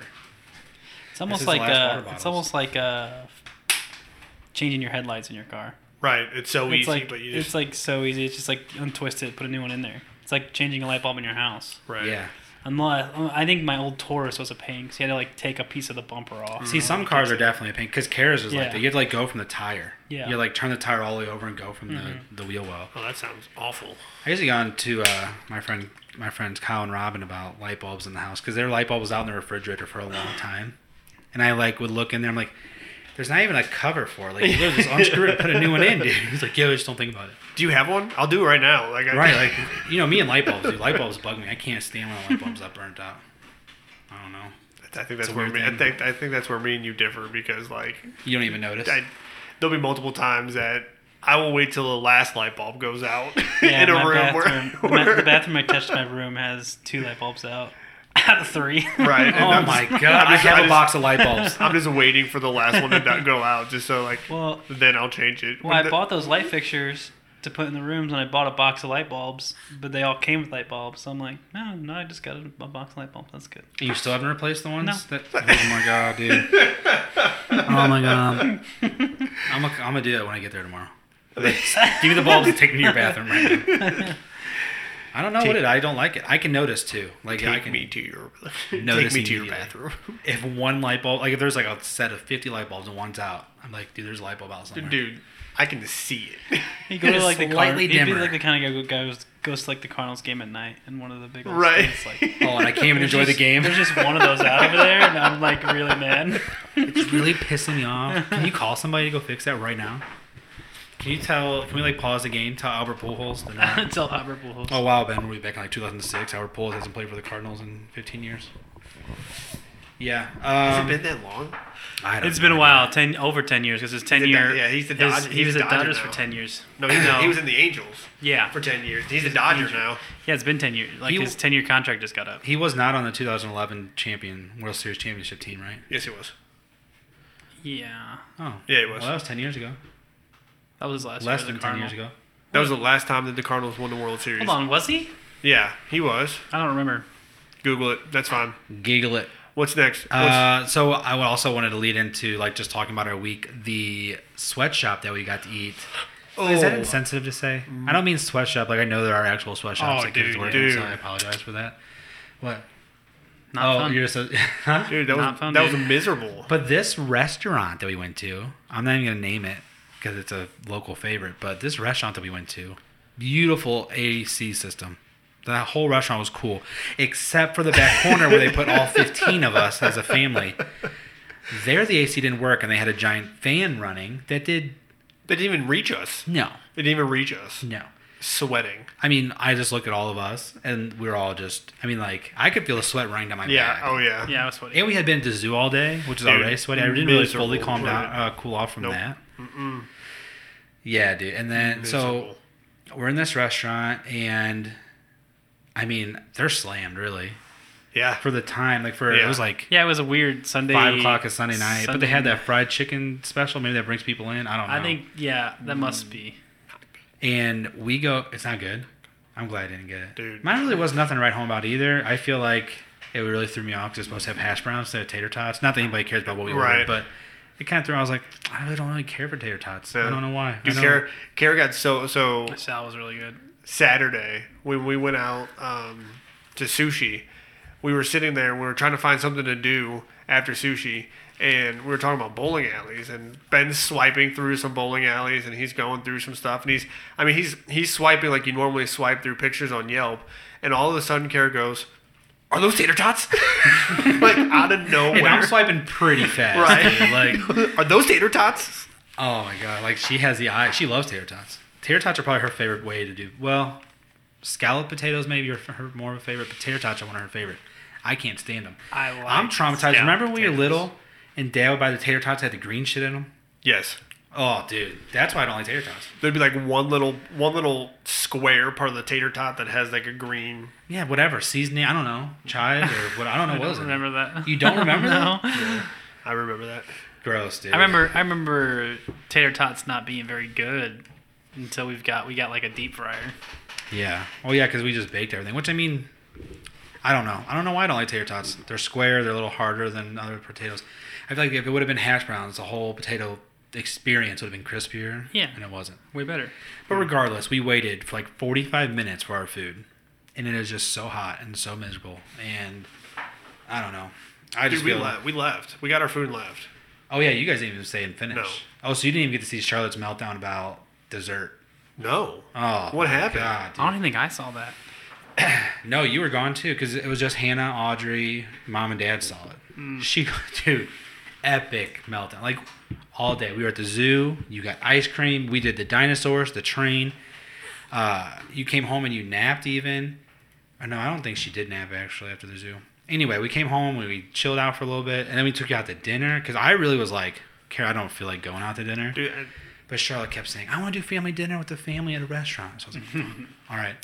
It's almost like last water uh, it's almost like uh, changing your headlights in your car. Right. It's so It's easy, like but you just it's like so easy. It's just like untwist it, put a new one in there. It's like changing a light bulb in your house. right. Yeah. Unless I think my old Taurus was a pain because you had to like take a piece of the bumper off. See, some cars are definitely a pain because Kara's is like that. You have to like go from the tire. Yeah. You like turn the tire all the way over and go from Mhm. the, the wheel well. Oh, that sounds awful. I usually gone to uh, my friend, my friends Kyle and Robin about light bulbs in the house because their light bulb was out in the refrigerator for a long time, and I like would look in there. I'm like, There's not even a cover for it. Like, you literally just unscrew it and put a new one in, dude. He's like, yo, just don't think about it. Do you have one? I'll do it right now. Like, I, Right, like, you know, me and light bulbs, dude. Light bulbs bug me. I can't stand when a light bulb's up burnt out. I don't know. I think that's where me, I think I think that's where me and you differ because like You don't even notice. I, there'll be multiple times that I will wait till the last light bulb goes out Yeah, in a room bathroom, the, where, the bathroom I to my room has two light bulbs out out of three. right. and oh I'm my just- god, I'm I just- have I a just- box of light bulbs. I'm just waiting for the last one to not go out, just so like well, then I'll change it. well, I bought those light fixtures to put in the rooms, and I bought a box of light bulbs, but they all came with light bulbs. So I'm like, no, no, I just got a, a box of light bulbs. That's good. You still haven't replaced the ones? No. That, oh my god, dude. Oh my god. I'm gonna I'm gonna do it when I get there tomorrow. Give me the bulbs and take me to your bathroom right now. I don't know what it. I don't like it. I can notice too. Like I Take can me to your Notice take me to your bathroom. if one light bulb, like if there's like a set of 50 light bulbs and one's out, I'm like, dude, there's a light bulb out somewhere. Dude, I can just see it. You go to like the slightly Cardinals. He'd be like the kind of guy who goes goes to like the Cardinals game at night in one of the big old Right. stands, Like, Oh, and I can't even enjoy the game. There's just one of those out over there, and I'm like really mad. It's really pissing me off. Can you call somebody to go fix that right now? Can you tell? Can we like pause the game? Tell Albert Pujols. The Tell Albert Pujols. oh wow, Ben, we'll be back in like 2006. Albert Pujols hasn't played for the Cardinals in 15 years. Yeah. Has Um, it been that long? I don't It's been a while, ten over ten years, because his ten a year. Dod- yeah, he's the his- he was a Dodger Dodgers now. for ten years. No, he, was, No. he was in the Angels Yeah, for ten years. He's a Dodger now. yeah, it's been ten years. Like He- his ten year contract just got up. He was not on the 2011 champion World Series championship team, right? Yes, he was. Yeah, Oh, Yeah, he was. Well, that was 10 years ago. That was his last. Less year than as 10 years ago. That was the last time that the Cardinals won the World Series. Hold on, was he? Yeah, he was. I don't remember. Google it. That's fine. Giggle it. What's next? What's, Uh, so I also wanted to lead into like just talking about our week, the sweatshop that we got to eat. Is that Oh. insensitive to say? I don't mean sweatshop. Like I know there are actual sweatshops Oh, that kids dude, work dude. so I apologize for that. What? Not oh, fun. you're so. huh? dude, that was Not fun, that was miserable. But this restaurant that we went to, I'm not even gonna name it because it's a local favorite. But this restaurant that we went to, beautiful AC system. That whole restaurant was cool, except for the back corner where they put all 15 of us as a family. There, the AC didn't work, and they had a giant fan running that did They didn't even reach us. no, They didn't even reach us. no. Sweating. I mean, I just look at all of us, and we are all just. I mean, like I could feel the sweat running down my Yeah. back. Oh yeah. Yeah, I was sweating. And we had been to zoo all day, which is Dude, already sweaty. I didn't really fully calm down, uh, cool off from Nope. that. Mm-mm. Yeah, dude. And then so we're in this restaurant, and I mean, they're slammed really Yeah. for the time. Like for it was like Yeah, it was a weird Sunday. five o'clock a Sunday night, but they had that fried chicken special. Maybe that brings people in. I don't know. I think yeah, that must be. And we go. It's not good. I'm glad I didn't get it. Dude. Mine really was nothing to write home about either. I feel like it really threw me off because it's supposed to have hash browns instead of tater tots. Not that anybody cares about what we Right. ordered, but it kind of threw. I was like, I really don't really care for tater tots. I don't know why. Dude, Kara, Kara got so so The sal was really good. Saturday when we went out um, to sushi. We were sitting there we were trying to find something to do after sushi, and we were talking about bowling alleys. And Ben's swiping through some bowling alleys, and he's going through some stuff. And he's, I mean, he's he's swiping like you normally swipe through pictures on Yelp. And all of a sudden, Kara goes, "Are those tater tots?" like out of nowhere. And I'm swiping pretty fast. Right. dude. Like, Are those tater tots? oh my god. Like she has the eye. She loves tater tots. Tater tots are probably her favorite way to do. Well, scalloped potatoes maybe are her more of a favorite, but tater tots are one of her favorite. I can't stand them. I like I'm traumatized. Remember when we were little and Dad would buy the tater tots that had the green shit in them? Yes. Oh, dude, that's why I don't like tater tots. There'd be like one little one little square part of the tater tot that has like a green. Yeah, whatever seasoning. I don't know, chive or what. I don't know I what was don't in it. remember that. You don't remember no. that? I remember that. Gross, dude. I remember. I remember tater tots not being very good until we've got we got like a deep fryer. Yeah. Oh yeah, because we just baked everything. Which I mean, I don't know. I don't know why I don't like tater tots. They're square. They're a little harder than other potatoes. I feel like if it would have been hash browns, the whole potato experience would have been crispier. Yeah. And it wasn't. Way better. But regardless, we waited for like 45 minutes for our food, and it is just so hot and so miserable. And I don't know. I just Dude, we left. We left. We got our food and left. Oh yeah, you guys didn't even stay and finish. No. Oh, so you didn't even get to see Charlotte's meltdown about dessert. No. Oh, What happened? God. I don't even think I saw that. No, you were gone too because it was just Hannah, Audrey, mom, and dad saw it. Mm. She, dude, epic meltdown. Like all day. We were at the zoo. You got ice cream. We did the dinosaurs, the train. Uh, you came home and you napped even. Or no, I don't think she did nap actually after the zoo. Anyway, we came home. We chilled out for a little bit, and then we took you out to dinner because I really was like, "Kara, I don't feel like going out to dinner." Dude, and- But Charlotte kept saying, I want to do family dinner with the family at a restaurant. So I was like, all right.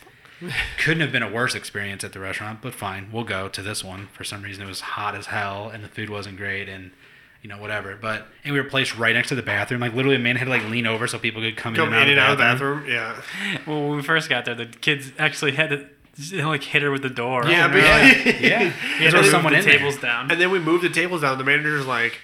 Couldn't have been a worse experience at the restaurant, but fine. We'll go to this one. For some reason, it was hot as hell and the food wasn't great and, you know, whatever. But, and we were placed right next to the bathroom. Like, literally, a man had to, like, lean over so people could come, come in and out, of the bathroom. Yeah. Well, when we first got there, the kids actually had to like hit her with the door. Yeah, And but- we were like- Yeah. Yeah, There they was moved someone the in there. tables down. And then we moved the tables down. The manager's like,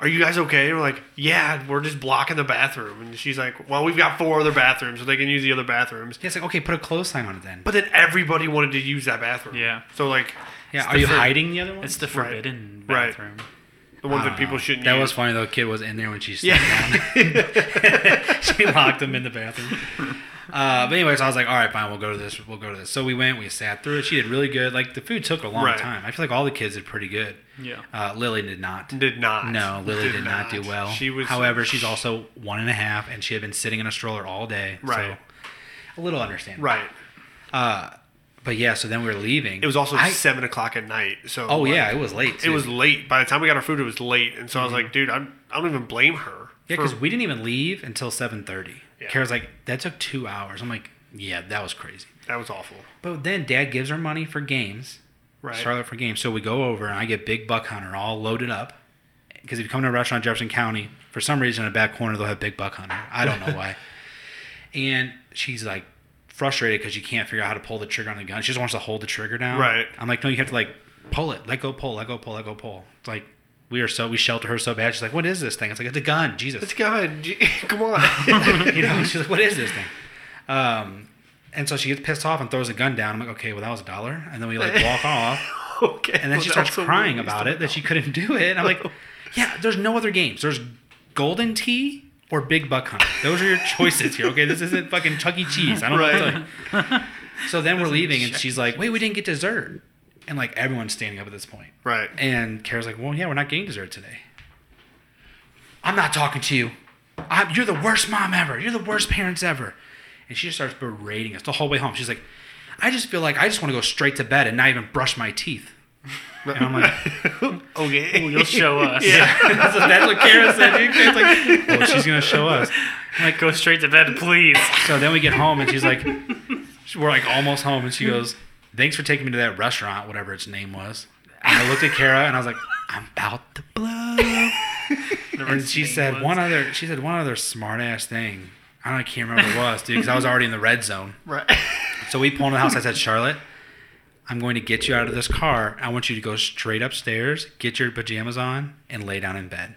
"Are you guys okay?" And we're like, "Yeah, we're just blocking the bathroom." And she's like, "Well, we've got four other bathrooms, so they can use the other bathrooms." Yeah, it's like, okay, put a close sign on it then. But then everybody wanted to use that bathroom. Yeah. So like, yeah, are you fir- hiding the other one? It's the forbidden Right. bathroom. The ones that people know. shouldn't That use. was funny though. Kid was in there when she sat Yeah. down. she locked him in the bathroom. Uh, but anyways, I was like, all right, fine, we'll go to this. We'll go to this. So we went. We sat through it. She did really good. Like the food took a long Right. time. I feel like all the kids did pretty good. Yeah. Uh, Lily did not. Did not. No, Lily did, not. do well. She was. However, she's also one and a half, and she had been sitting in a stroller all day. Right. So a little understandable. right. Uh, but yeah, so then we were leaving. It was also I- seven o'clock at night. So Oh like, yeah, it was late. it was late. By the time we got our food, it was late, and so I was mm-hmm. like, dude, I'm, I don't even blame her. Yeah, for- because we didn't even leave until seven thirty. Yeah. Kara's like, that took two hours. I'm like, yeah, that was crazy. that was awful. But then Dad gives her money for games, Right. Charlotte for games. So we go over and I get Big Buck Hunter all loaded up. Because if you come to a restaurant in Jefferson County, for some reason in the back corner they'll have Big Buck Hunter. I don't know why. and she's like frustrated because you can't figure out how to pull the trigger on the gun. She just wants to hold the trigger down. Right. I'm like, no, you have to like pull it, let go, pull, let go, pull, let go, pull. It's like we are so we shelter her so bad. She's like, what is this thing? It's like it's a gun. Jesus. It's a gun. Come on. you know, she's like, "What is this thing?" Um, and so she gets pissed off and throws a gun down. I'm like, "Okay, well that was a dollar." And then we like walk off, okay. and then well, she starts crying about it that she couldn't do it. And I'm like, "Yeah, there's no other games. There's Golden Tee or Big Buck Hunter. Those are your choices here. Okay, this isn't fucking Chuck E. Cheese. I don't know." Tell you. So then we're leaving, and she's like, "Wait, we didn't get dessert." And like everyone's standing up at this point. Right. And Kara's like, "Well, yeah, we're not getting dessert today." I'm not talking to you. I'm, you're the worst mom ever. You're the worst parents ever. And she just starts berating us the whole way home. She's like, I just feel like I just want to go straight to bed and not even brush my teeth. And I'm like, okay. You'll show us. yeah. that's, what, that's what Kara said. dude. It's like, oh, she's going to show us. Like, go straight to bed, please. So then we get home and she's like, we're like almost home. And she goes, thanks for taking me to that restaurant, whatever its name was. And I looked at Kara and I was like, I'm about to blow. and she said one other. She said one other smart ass thing. I don't. I can't remember what it was, dude, because I was already in the red zone. Right. So we pulled in the house. I said, Charlotte, I'm going to get you out of this car. I want you to go straight upstairs, get your pajamas on, and lay down in bed.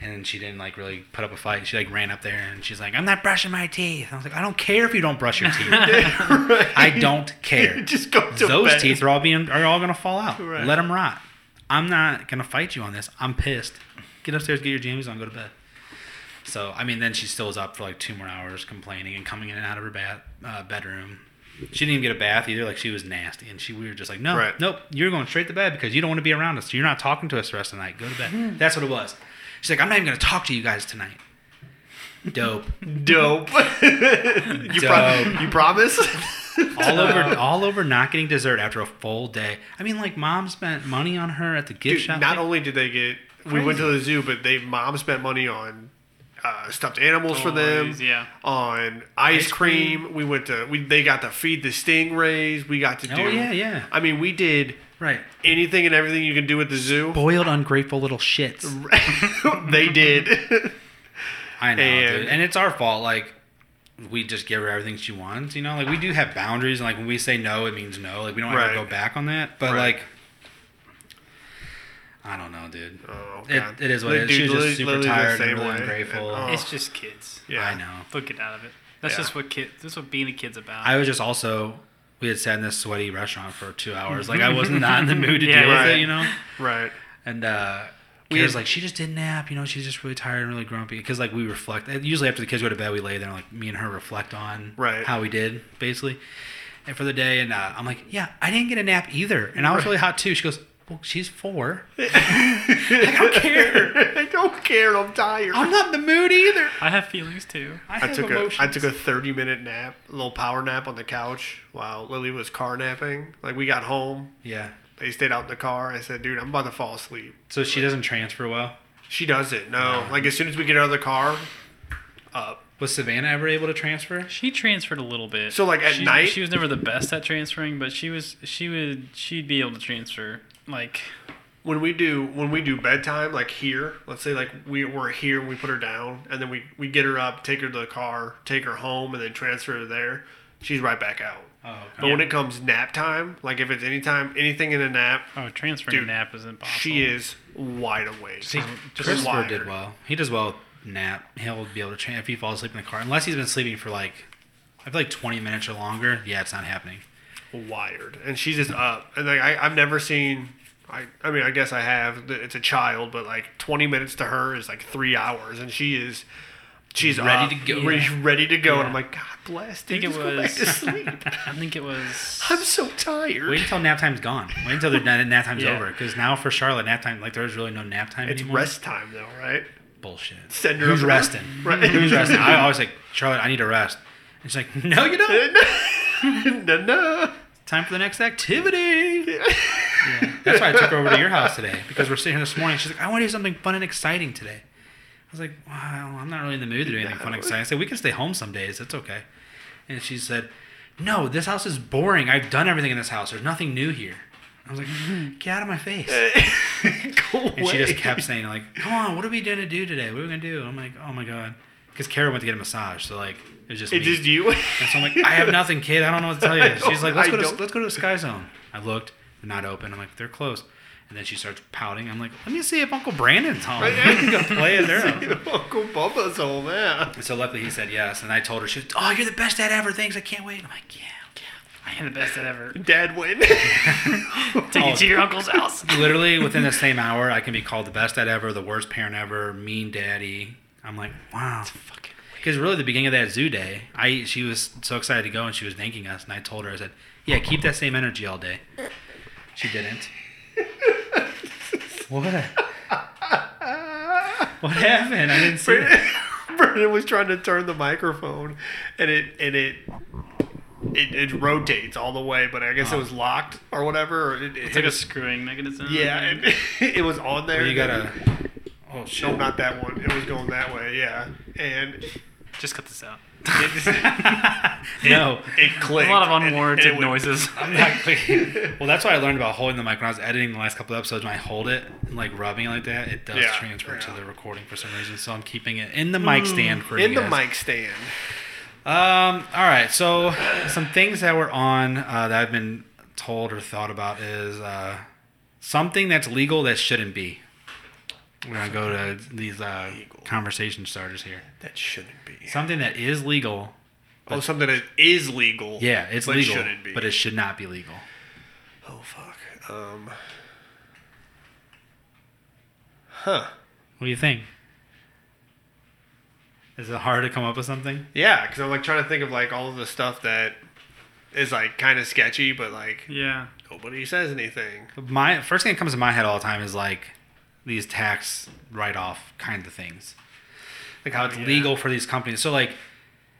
And she didn't like really put up a fight. She like ran up there and she's like, I'm not brushing my teeth. I was like, I don't care if you don't brush your teeth. I don't care. Just go to Those bed. teeth are all being are all gonna fall out. Right. Let them rot. I'm not gonna fight you on this. I'm pissed. Get upstairs, get your jammies on, go to bed. So I mean, then she still was up for like two more hours complaining and coming in and out of her bath uh, bedroom. She didn't even get a bath either. Like she was nasty, and she we were just like, no, Right. nope, you're going straight to bed because you don't want to be around us. You're not talking to us the rest of the night. Go to Hmm. bed. That's what it was. She's like, I'm not even gonna talk to you guys tonight. Dope. Dope. you, Dope. you promise? all over all over not getting dessert after a full day. I mean, like mom spent money on her at the gift Dude, shop. not only did they get, we went to the zoo, but they mom spent money on uh, stuffed animals for them. Yeah. On ice, Ice cream. cream. we went to. We they got to feed the stingrays. We got to Oh, do. yeah, yeah. I mean, we did right. anything and everything you can do at the zoo. Boiled, ungrateful little shits. they did. I know, And- dude. And it's our fault. Like, we just give her everything she wants. You know, like we do have boundaries, and like when we say no, it means no. Like we don't Right. ever go back on that. But Right. like, I don't know, dude. Oh, It, it is what it is. Dude, She was just super tired and really way. ungrateful. Oh. It's just kids. Yeah. I know. They'll get out of it. That's Yeah. just what kid. That's what being a kid's about. I was just also. We had sat in this sweaty restaurant for two hours. Like I was not in the mood to Yeah, deal with it, you know. Right. And uh, We we was like, she just didn't nap. You know, she's just really tired and really grumpy. Because like we reflect. Usually after the kids go to bed, we lay there and like me and her reflect on Right. how we did basically, and for the day. And uh, I'm like, yeah, I didn't get a nap either, and I was really hot too. She goes, Well, she's four. I don't care. I don't care. I'm tired. I'm not in the mood either. I have feelings too. I, I have took a I took a 30 minute nap, a little power nap on the couch while Lily was car napping. Like we got home, Yeah. they stayed out in the car. I said, "Dude, I'm about to fall asleep." So she doesn't transfer well. She doesn't. No, like as soon as we get out of the car, up. Was Savannah ever able to transfer? She transferred a little bit. So, like, at she, night- she was never the best at transferring, but she was she would she'd be able to transfer. Like When we do when we do bedtime, like here, let's say like we we're here and we put her down, and then we we get her up, take her to the car, take her home, and then transfer her there. She's right back out. Oh, But when it comes nap time, like if it's any time anything in a nap, oh, transferring Dude, a nap is impossible. she is wide awake. See, Just Christopher wired. did well. He does well with nap. He'll be able to train if he falls asleep in the car. Unless he's been sleeping for like, I feel like 20 minutes or longer. Yeah, it's not happening. Wired, and she's just up. And like I, I've never seen. I, I mean, I guess I have. It's a child, but like 20 minutes to her is like three hours, and she is, she's Ready up, to go. re- ready to go. And I'm like, God bless, I dude, think just it go back was. to sleep. I think it was. I'm so tired. Wait until nap time's gone. Wait until the nap nap time's Yeah. over. Because now for Charlotte, nap time, like there's really no nap time it's anymore. rest time though, right? Bullshit. Send her Who's up- resting? Right. Who's resting? I always like, Charlotte, I need to rest. And she's like, no, you don't. no, no. Time for the next activity. Yeah. That's why I took her over to your house today because we're sitting here this morning. She's like, I want to do something fun and exciting today. I was like, well, I'm not really in the mood to do anything fun and exciting. I said, we can stay home some days. That's okay. And she said, no, this house is boring. I've done everything in this house. There's nothing new here. I was like, get out of my face. And she just kept saying, like, come on, what are we going to do today? What are we going to do? I'm like, oh my God. Because Kara went to get a massage. So, like, it was just It's me. just you. And so I'm like, I have nothing, kid. I don't know what to tell you. She's like, let's go to let's go to the Sky Zone. I looked, they're not open. I'm like, they're closed. And then she starts pouting. I'm like, let me see if Uncle Brandon's home. We can go play at their house. Uncle Bubba's home, man. And so luckily he said yes. And I told her, she was, oh, you're the best dad ever. Thanks. I can't wait. I'm like, yeah. Yeah. I am the best at ever. Dad win. Take Oh. you to your uncle's house. Literally within the same hour, I can be called the best dad ever, the worst parent ever, mean daddy. I'm like, wow. Because really, the beginning of that zoo day, I she was so excited to go and she was thanking us, and I told her, I said, "Yeah, keep that same energy all day." She didn't. what? What happened? I didn't see it. Brendan was trying to turn the microphone, and it and it it, it rotates all the way, but I guess it Oh. was locked or whatever. Or it, it It's hit like a us. screwing mechanism. Yeah, and it was on there. Well, you gotta. Oh shit! No, not that one. It was going that way. Yeah, and Just cut this out. no. it clicked. A lot of unwarranted noises. I'm not. Well, that's what I learned about holding the mic when I was editing the last couple of episodes. When I hold it and like rubbing it like that, it does Yeah, transfer to the recording for some reason. So I'm keeping it in the mic stand for in the mic stand. Um. All right. So some things that were on uh, that I've been told or thought about is uh, something that's legal that shouldn't be. We're gonna go to these uh, conversation starters here. That shouldn't be. Something that is legal. Oh, something that is legal. Yeah, it's but legal, shouldn't be. but it should not be legal. oh fuck. Um. Huh. What do you think? Is it hard to come up with something? Yeah, because I'm like trying to think of like all of the stuff that is like kind of sketchy, but like Yeah. nobody says anything. My first thing that comes to my head all the time is like these tax write-off kind of things, like how it's yeah. legal for these companies. So like,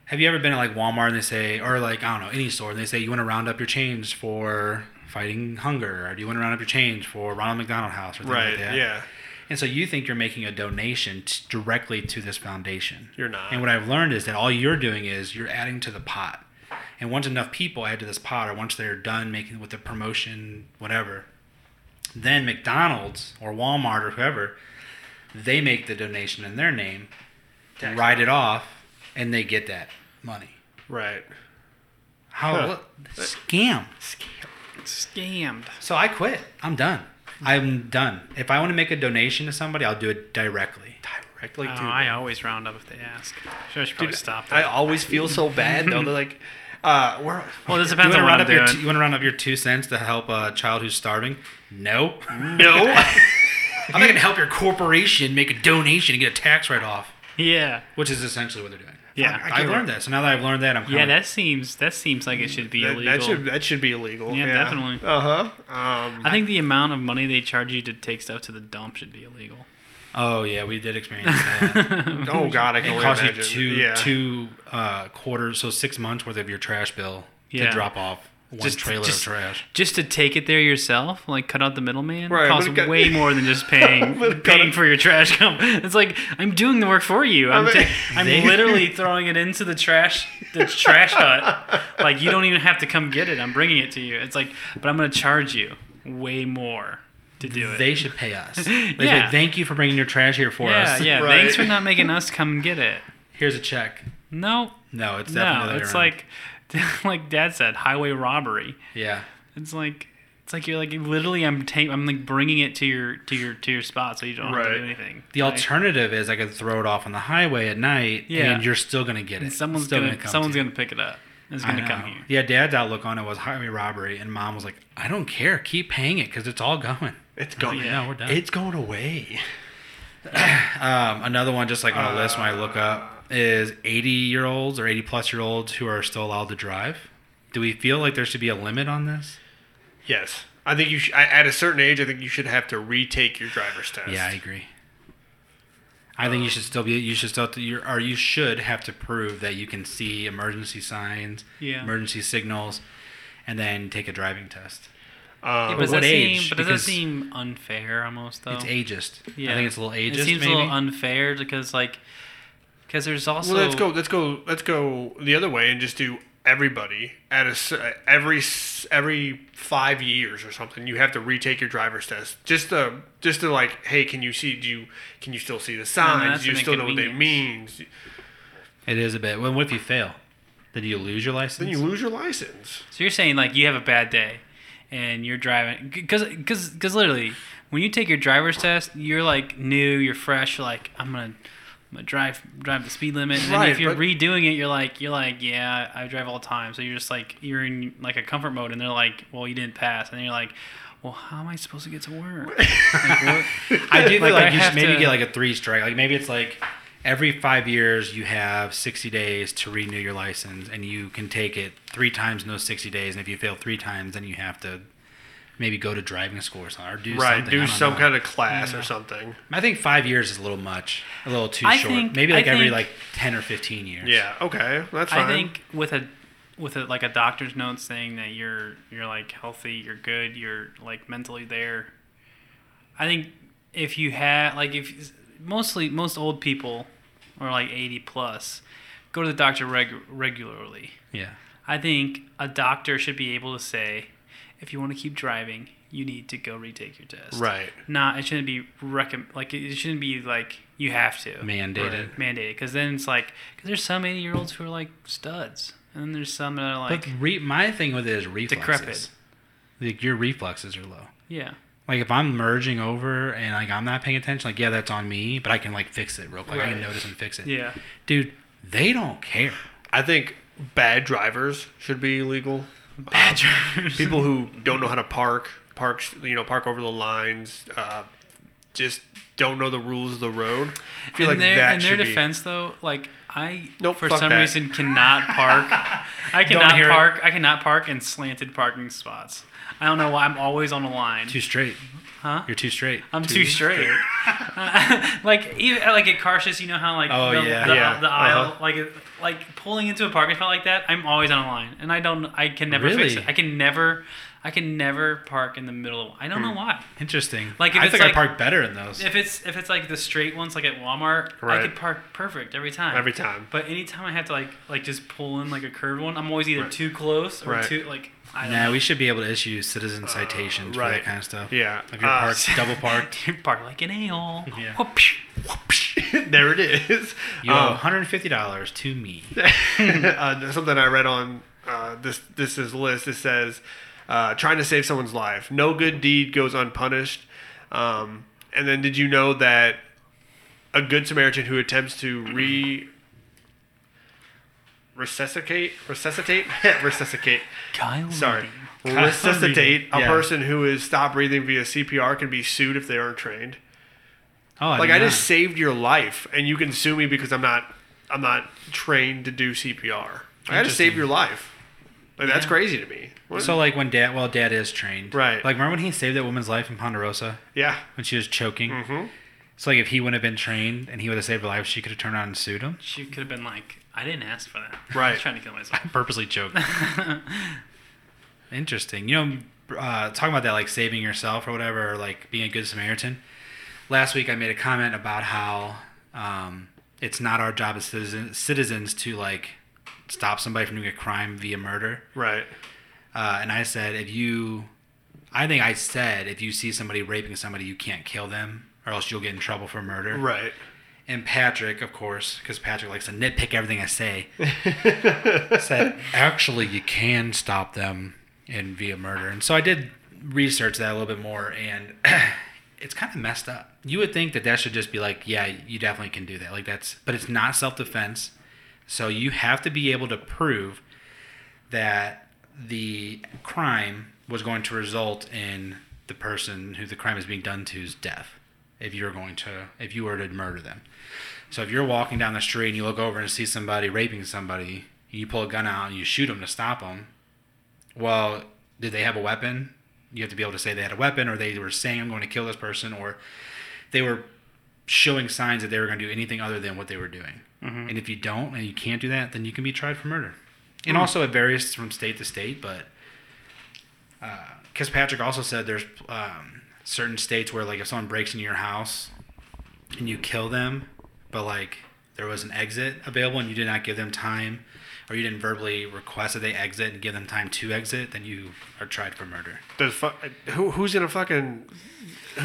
have you ever been at like Walmart and they say, or like I don't know any store and they say you want to round up your change for fighting hunger, or do you want to round up your change for Ronald McDonald House, or Right. like that? Yeah. And so you think you're making a donation t- directly to this foundation. You're not. And what I've learned is that all you're doing is you're adding to the pot. And once enough people add to this pot, or once they're done making with the promotion, whatever, then McDonald's or Walmart or whoever, they make the donation in their name, Tax write it off, and they get that money. Right. How Huh. what, scam? Scammed. So I quit. I'm done. I'm done. If I want to make a donation to somebody, I'll do it directly. Directly Oh, to. I always round up if they ask. Sure, I should probably Dude, stop that. I always feel so bad though. They're like, uh, we're well, this depends want on what I'm doing. two, you want to round up your two cents to help a child who's starving? No. no. I'm not going to help your corporation make a donation and get a tax write off, yeah. which is essentially what they're doing. Yeah. I I, can't learned that. So now that I've learned that, I'm Yeah, kinda- that seems that seems like it should be That, illegal. that should that should be illegal. Yeah, definitely. Uh huh. Um, I think the amount of money they charge you to take stuff to the dump should be illegal. Oh yeah, we did experience that. oh God, I can it only costs you imagine. two yeah. two uh, quarters, so six months worth of your trash bill Yeah. to drop off one Just- trailer just- of trash. Just to take it there yourself, like cut out the middleman, Right, costs but it got- way more than just paying it paying for your trash. It's like I'm doing the work for you. I'm I mean- ta- I'm They- literally throwing it into the trash the trash hut. Like you don't even have to come get it. I'm bringing it to you. It's like, but I'm gonna charge you way more to do it. They should pay us. They say, Yeah. thank you for bringing your trash here for yeah, us. yeah. Right. Thanks for not making us come and get it. Here's a check. No, No, it's definitely no. It's way like, like Dad said, highway robbery. yeah. It's like it's like you're like literally I'm ta- I'm like bringing it to your to your to your spot so you don't have to do anything. The Like, alternative is I could throw it off on the highway at night, Yeah. and you're still gonna get it. and someone's Still gonna, come someone's to gonna pick it up. It's gonna come here. Yeah, Dad's outlook on it was highway robbery, and Mom was like, "I don't care, keep paying it because it's all going." It's going. Oh, yeah. No, we're done. It's going away. Um, another one, just like on a list when I look up, is 80 year olds or 80 plus year olds who are still allowed to drive. Do we feel like there should be a limit on this? Yes, I think you should. At a certain age, I think you should have to retake your driver's test. Yeah, I agree. I think you should still be. You should still, to, you or you should have to prove that you can see emergency signs, Yeah. emergency signals, and then take a driving test. Um, Yeah, but but does what that age? seem but does that seem unfair almost though? It's ageist. Yeah. I think it's a little ageist. It seems maybe. a little unfair because like because there's also well, let's go. Let's go. Let's go the other way and just do everybody at a s- every every five years or something. You have to retake your driver's test just to just to like, hey, can you see? Do you can you still see the signs? that's Do you still know what they mean? it is a bit. Well, what if you fail? Then you lose your license. Then you lose your license. So you're saying like you have a bad day, and you're driving because because because literally when you take your driver's test, you're like new, you're fresh. You're like I'm gonna. Drive drive the speed limit, and then Right, if you're but- redoing it, you're like you're like yeah, I drive all the time. So you're just like you're in like a comfort mode, and they're like, well, you didn't pass, and you're like, well, how am I supposed to get to work? like? I do feel Like, like, you should maybe to- get like a three strike. Like maybe it's like every five years you have 60 days to renew your license, and you can take it three times in those 60 days. And if you fail three times, then you have to maybe go to driving school or something, or do right. something. Do some know. kind of class Yeah. or something. I think five years is a little much, a little too I short. think- maybe I like every think- like 10 or 15 years. Yeah. Okay. That's fine. I think with a with a like a doctor's note saying that you're you're like healthy, you're good, you're like mentally there. I think if you had like if mostly most old people or like 80 plus go to the doctor reg- regularly. Yeah. I think a doctor should be able to say if you want to keep driving, you need to go retake your test. Right. Not it shouldn't be recomm like it shouldn't be like you have to Mandated. Right. mandated because then it's like because there's some 80 year olds who are like studs and then there's some that are like but re- my thing with it is reflexes. Decrepit. Like your reflexes are low. yeah Like if I'm merging over and like I'm not paying attention, like yeah, that's on me, but I can like fix it real quick. I can notice and fix it. yeah Dude, they don't care. I think bad drivers should be illegal. Bad Um, people who don't know how to park, parks, you know, park over the lines, uh, just don't know the rules of the road. I feel in like their, that in their should be. defense though like I Nope, for some that. reason cannot park I cannot hear it. park I cannot park in slanted parking spots I don't know why I'm always on the line Too straight. huh You're too straight. I'm too, straight. like even like at Carsys, you know how like Oh, the, yeah. the, Yeah, the aisle uh-huh. like it- like pulling into a parking spot like that. I'm always on a line, and I don't. I can never fix Really? it. I can never. I can never park in the middle. Of, I don't Hmm. know why. Interesting. Like, if I it's think like- I park better in those. If it's if it's like the straight ones, like at Walmart, I could park perfect every time. Every time. But anytime I have to like like just pull in like a curved one, I'm always either Right. too close or Right. too like. I nah, know. we should be able to issue citizen citations for that kind of stuff. Yeah. If you're uh, parked, double parked, You park like an ale. Yeah. Whoopsh. there it is. you owe Um, $150 to me. uh, something I read on uh, this this is list. It says, uh, "Trying to save someone's life. No good deed goes unpunished." Um, and then, did you know that a good Samaritan who attempts to re resuscitate resuscitate resuscitate Kyle. sorry Reed. resuscitate a Yeah. person who is stopped breathing via CPR can be sued if they aren't trained. Oh, I Like I not. just saved your life, and you can sue me because I'm not I'm not trained to do CPR. I had to save your life. Like that's crazy to me. What- So like when dad, well, dad is trained, Right. Like remember when he saved that woman's life in Ponderosa yeah. when she was choking? Mm-hmm. So like if he wouldn't have been trained and he would have saved her life, she could have turned around and sued him. She could have been like, I didn't ask for that. I Right. was trying to kill myself. I purposely choked. Interesting. You know, uh, talking about that, like saving yourself or whatever, or like being a good Samaritan. Last week, I made a comment about how um, it's not our job as citizens, citizens to like stop somebody from doing a crime via murder. Right. Uh, and I said, if you, I think I said, if you see somebody raping somebody, you can't kill them, or else you'll get in trouble for murder. Right. And Patrick, of course, because Patrick likes to nitpick everything I say, said, actually, you can stop them in via murder. And so I did research that a little bit more, and it's kind of messed up. You would think that that should just be like, yeah, you definitely can do that. Like that's, but it's not self defense. So you have to be able to prove that the crime was going to result in the person who the crime is being done to's death. If you're going to, if you were to murder them. So if you're walking down the street and you look over and see somebody raping somebody, you pull a gun out and you shoot them to stop them. Well, did they have a weapon? You have to be able to say they had a weapon, or they were saying I'm going to kill this person, or they were showing signs that they were going to do anything other than what they were doing. Mm-hmm. And if you don't and you can't do that, then you can be tried for murder. And mm. also it varies from state to state, but uh, because Patrick also said there's um, certain states where like if someone breaks into your house and you kill them, but like there was an exit available and you did not give them time, or you didn't verbally request that they exit and give them time to exit, then you are tried for murder. There's fu- who, who's gonna fucking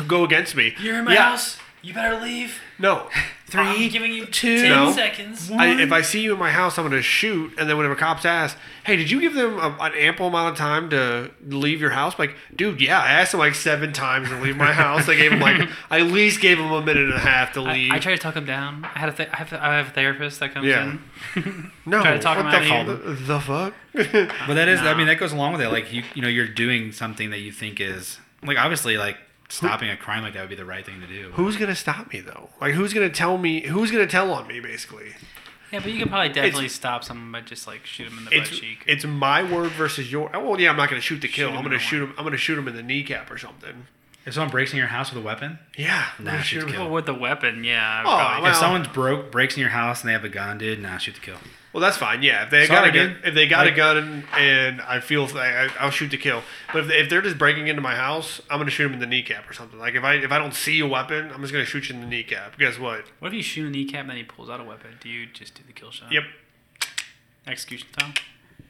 go against me? You're in my Yeah. house. You better leave. No. Three, I'm giving you two, ten No. seconds. I, if I see you in my house, I'm gonna shoot. And then whenever cops ask, "Hey, did you give them a, an ample amount of time to leave your house?" I'm like, dude, yeah, I asked them like seven times to leave my house. I gave them like, I at least gave them a minute and a half to leave. I try to talk him down. I had a th- I have I have a therapist that comes Yeah. in. no, try to talk what him the, out of fu- the fuck? But that is, I mean, that goes along with it. Like you, you know, you're doing something that you think is like obviously like stopping a crime like that would be the right thing to do. who's gonna stop me though? Like, who's gonna tell me? Who's gonna tell on me? Basically, Yeah, but you could probably definitely stop someone by just like shoot him in the butt cheek. it's my word versus your. oh, Well, yeah, I'm not gonna shoot to kill. Shoot I'm gonna the shoot him. I'm gonna shoot him in the kneecap or something. If someone breaks in your house with a weapon, Yeah, I'm Nah, gonna shoot shoot to kill. Well, with the weapon, yeah. Oh, probably. well- if someone's broke breaks in your house and they have a gun, dude, nah, shoot to kill. Well, that's fine. Yeah, if they Sorry, got a gun, dude. if they got Like- a gun and, and I feel I, I'll shoot to kill. But if, if they're just breaking into my house, I'm gonna shoot them in the kneecap or something. Like if I if I don't see a weapon, I'm just gonna shoot you in the kneecap. Guess what? What if you shoot a kneecap and then he pulls out a weapon? Do you just do the kill shot? Yep. Execution time.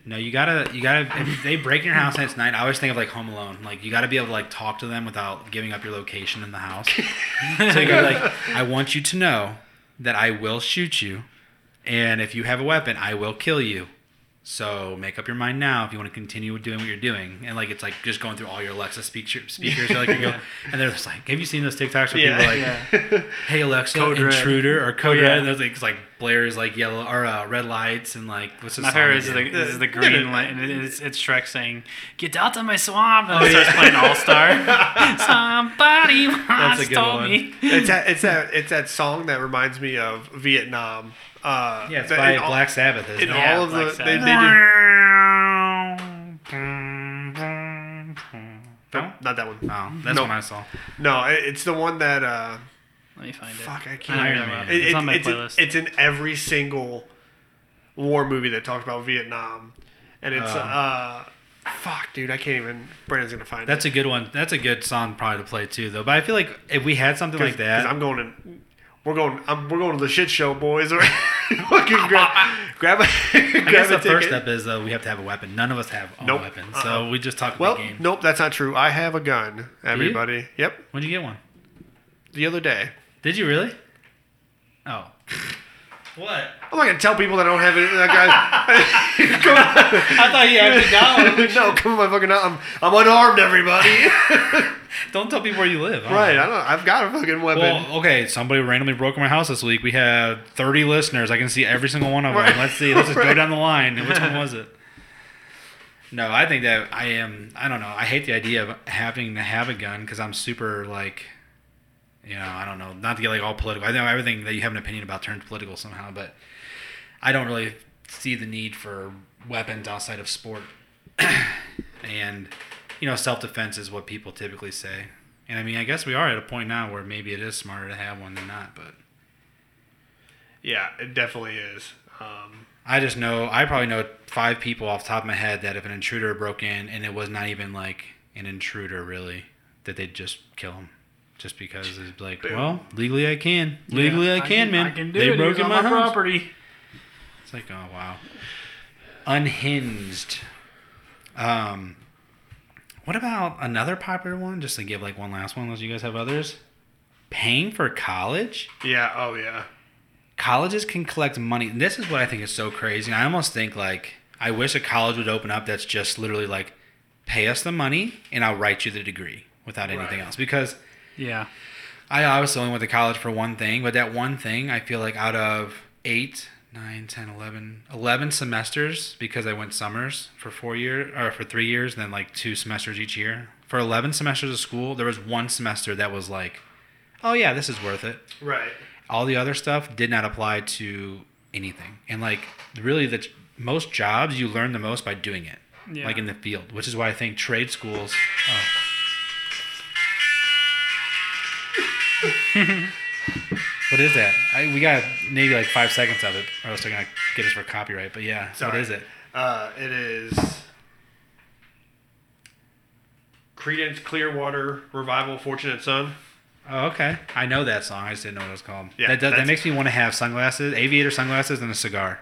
No, you gotta, you gotta. If they break in your house and it's night, I always think of like Home Alone. Like you gotta be able to like talk to them without giving up your location in the house. so you gotta like, I want you to know that I will shoot you, and if you have a weapon, I will kill you. So make up your mind now if you want to continue doing what you're doing. And like it's like just going through all your Alexa speaker, speakers. Like, you're going, and they're just like, have you seen those TikToks where Yeah. people are like, hey Alexa, Code Red. intruder or code Oh, yeah. red, and there's like, it's like blares like yellow or uh, red lights and like what's the My song favorite is the, is the The- green light, and it's, it's Shrek saying, "Get out of my swamp!" and it starts playing All Star. Somebody once a told one. me. It's that it's that it's that song that reminds me of Vietnam. Uh, Yeah, it's by all- Black Sabbath. Isn't In it? Yeah, all of the Black they, they No? did. Nope, not that one. Oh, that's Nope. one I saw. No, it's the one that. Uh, Let me find it. fuck, I I can't. you're Iron talking about. Man. It- It's it- on my it's, in, playlist. it's in every single war movie that talks about Vietnam, and it's Uh. uh, fuck, dude, I can't even. Brandon's gonna find it. That's it. a good one. That's a good song probably to play too, though. But I feel like if we had something like that, I'm going in. We're going. I'm, we're going to the shit show, boys. Fucking grab, grab a, I grab guess a the first ticket. step is though we have to have a weapon. None of us have a Nope. weapons, Uh-uh. so we just talk Well, about the game. nope, that's not true. I have a gun, everybody. Yep, When'd you get one? the other day. Did you really? Oh. What? I'm not gonna tell people that I don't have it. That I thought you actually got guy. no, come on, my fucking. I'm I'm unarmed, everybody. Don't tell people where you live. Right, I don't. I've got a fucking weapon. Well, okay. Somebody randomly broke in my house this week. We had 30 listeners. I can see every single one of them. Right. Let's see. Let's just go down the line. Which one was it? No, I think that I am. I don't know. I hate the idea of having to have a gun because I'm super like, you know, I don't know. Not to get like all political. I know everything that you have an opinion about turns political somehow, but I don't really see the need for weapons outside of sport. and you know, self defense is what people typically say. And I mean, I guess we are at a point now where maybe it is smarter to have one than not, but Yeah, it definitely is. Um, I just know I probably know five people off the top of my head that if an intruder broke in and it was not even like an intruder really, that they'd just kill him. Just because it's like, Boom. well, legally I can. Legally I, can, man. I can they it. broke in my, my property. It's like, oh wow. Unhinged. Um what about another popular one? Just to give like one last one, unless you guys have others. Paying for college? yeah. Oh yeah. colleges can collect money. And this is what I think is so crazy. I almost think like I wish a college would open up that's just literally like pay us the money and I'll write you the degree without anything Right. else. Because Yeah. I obviously only went to college for one thing, but that one thing I feel like out of eight, nine, 10, 11, 11 semesters because I went summers for four years or for three years and then like two semesters each year. For 11 semesters of school, there was one semester that was like, oh yeah, this is worth it Right. all the other stuff did not apply to anything and like really the most jobs you learn the most by doing it Yeah. like in the field which is why i think trade schools oh. what is that I, we got maybe like five seconds of it or else they're gonna get us for copyright but yeah what Sorry. is it Uh, it is Creedence Clearwater Revival Fortunate Son. oh okay i know that song i just didn't know what it was called Yeah, that, does, that makes me want to have sunglasses aviator sunglasses and a cigar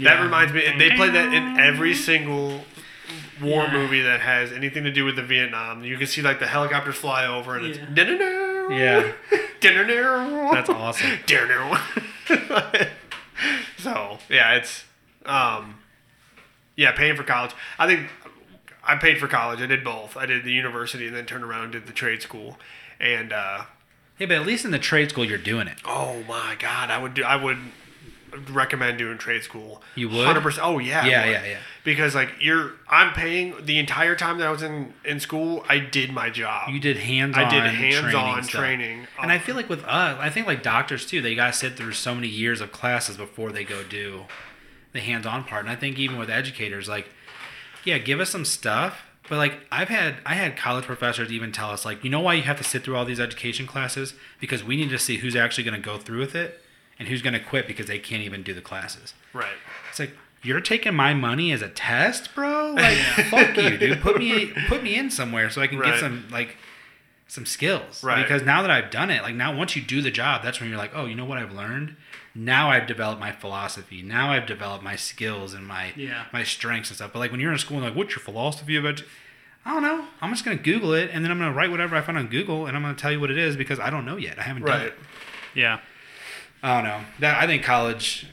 That reminds me, they play that in every single war Yeah. movie that has anything to do with the Vietnam. You can see like the helicopters fly over and it's Yeah. "Dun-dun-dun, Yeah. dun-dun-dun." That's awesome. So yeah, it's um, yeah, paying for college. I think I paid for college. I did both. I did the university and then turned around and did the trade school. And uh, yeah but at least in the trade school you're doing it oh my god, I would do. I would recommend doing trade school. You would? Hundred percent. Oh yeah. Yeah, yeah, yeah. Because like you're, I'm paying the entire time that I was in in school. I did my job. You did hands-on. I did hands-on training, training. and I feel like with us, I think like doctors too, they gotta sit through so many years of classes before they go do the hands-on part. And I think even with educators, like, yeah, give us some stuff. But like I've had, I had college professors even tell us like, you know why you have to sit through all these education classes because we need to see who's actually going to go through with it and who's going to quit because they can't even do the classes. right. It's like you're taking my money as a test, bro. Like fuck you, dude. Put me put me in somewhere so I can Right. get some like some skills. Right. Because now that I've done it, like now once you do the job, that's when you're like, oh, you know what I've learned. Now I've developed my philosophy. Now I've developed my skills and my Yeah. my strengths and stuff. But like when you're in school, and like, what's your philosophy of edu-" I don't know. I'm just gonna Google it and then I'm gonna write whatever I find on Google and I'm gonna tell you what it is because I don't know yet. I haven't done it. Yeah. I don't know. That I think college.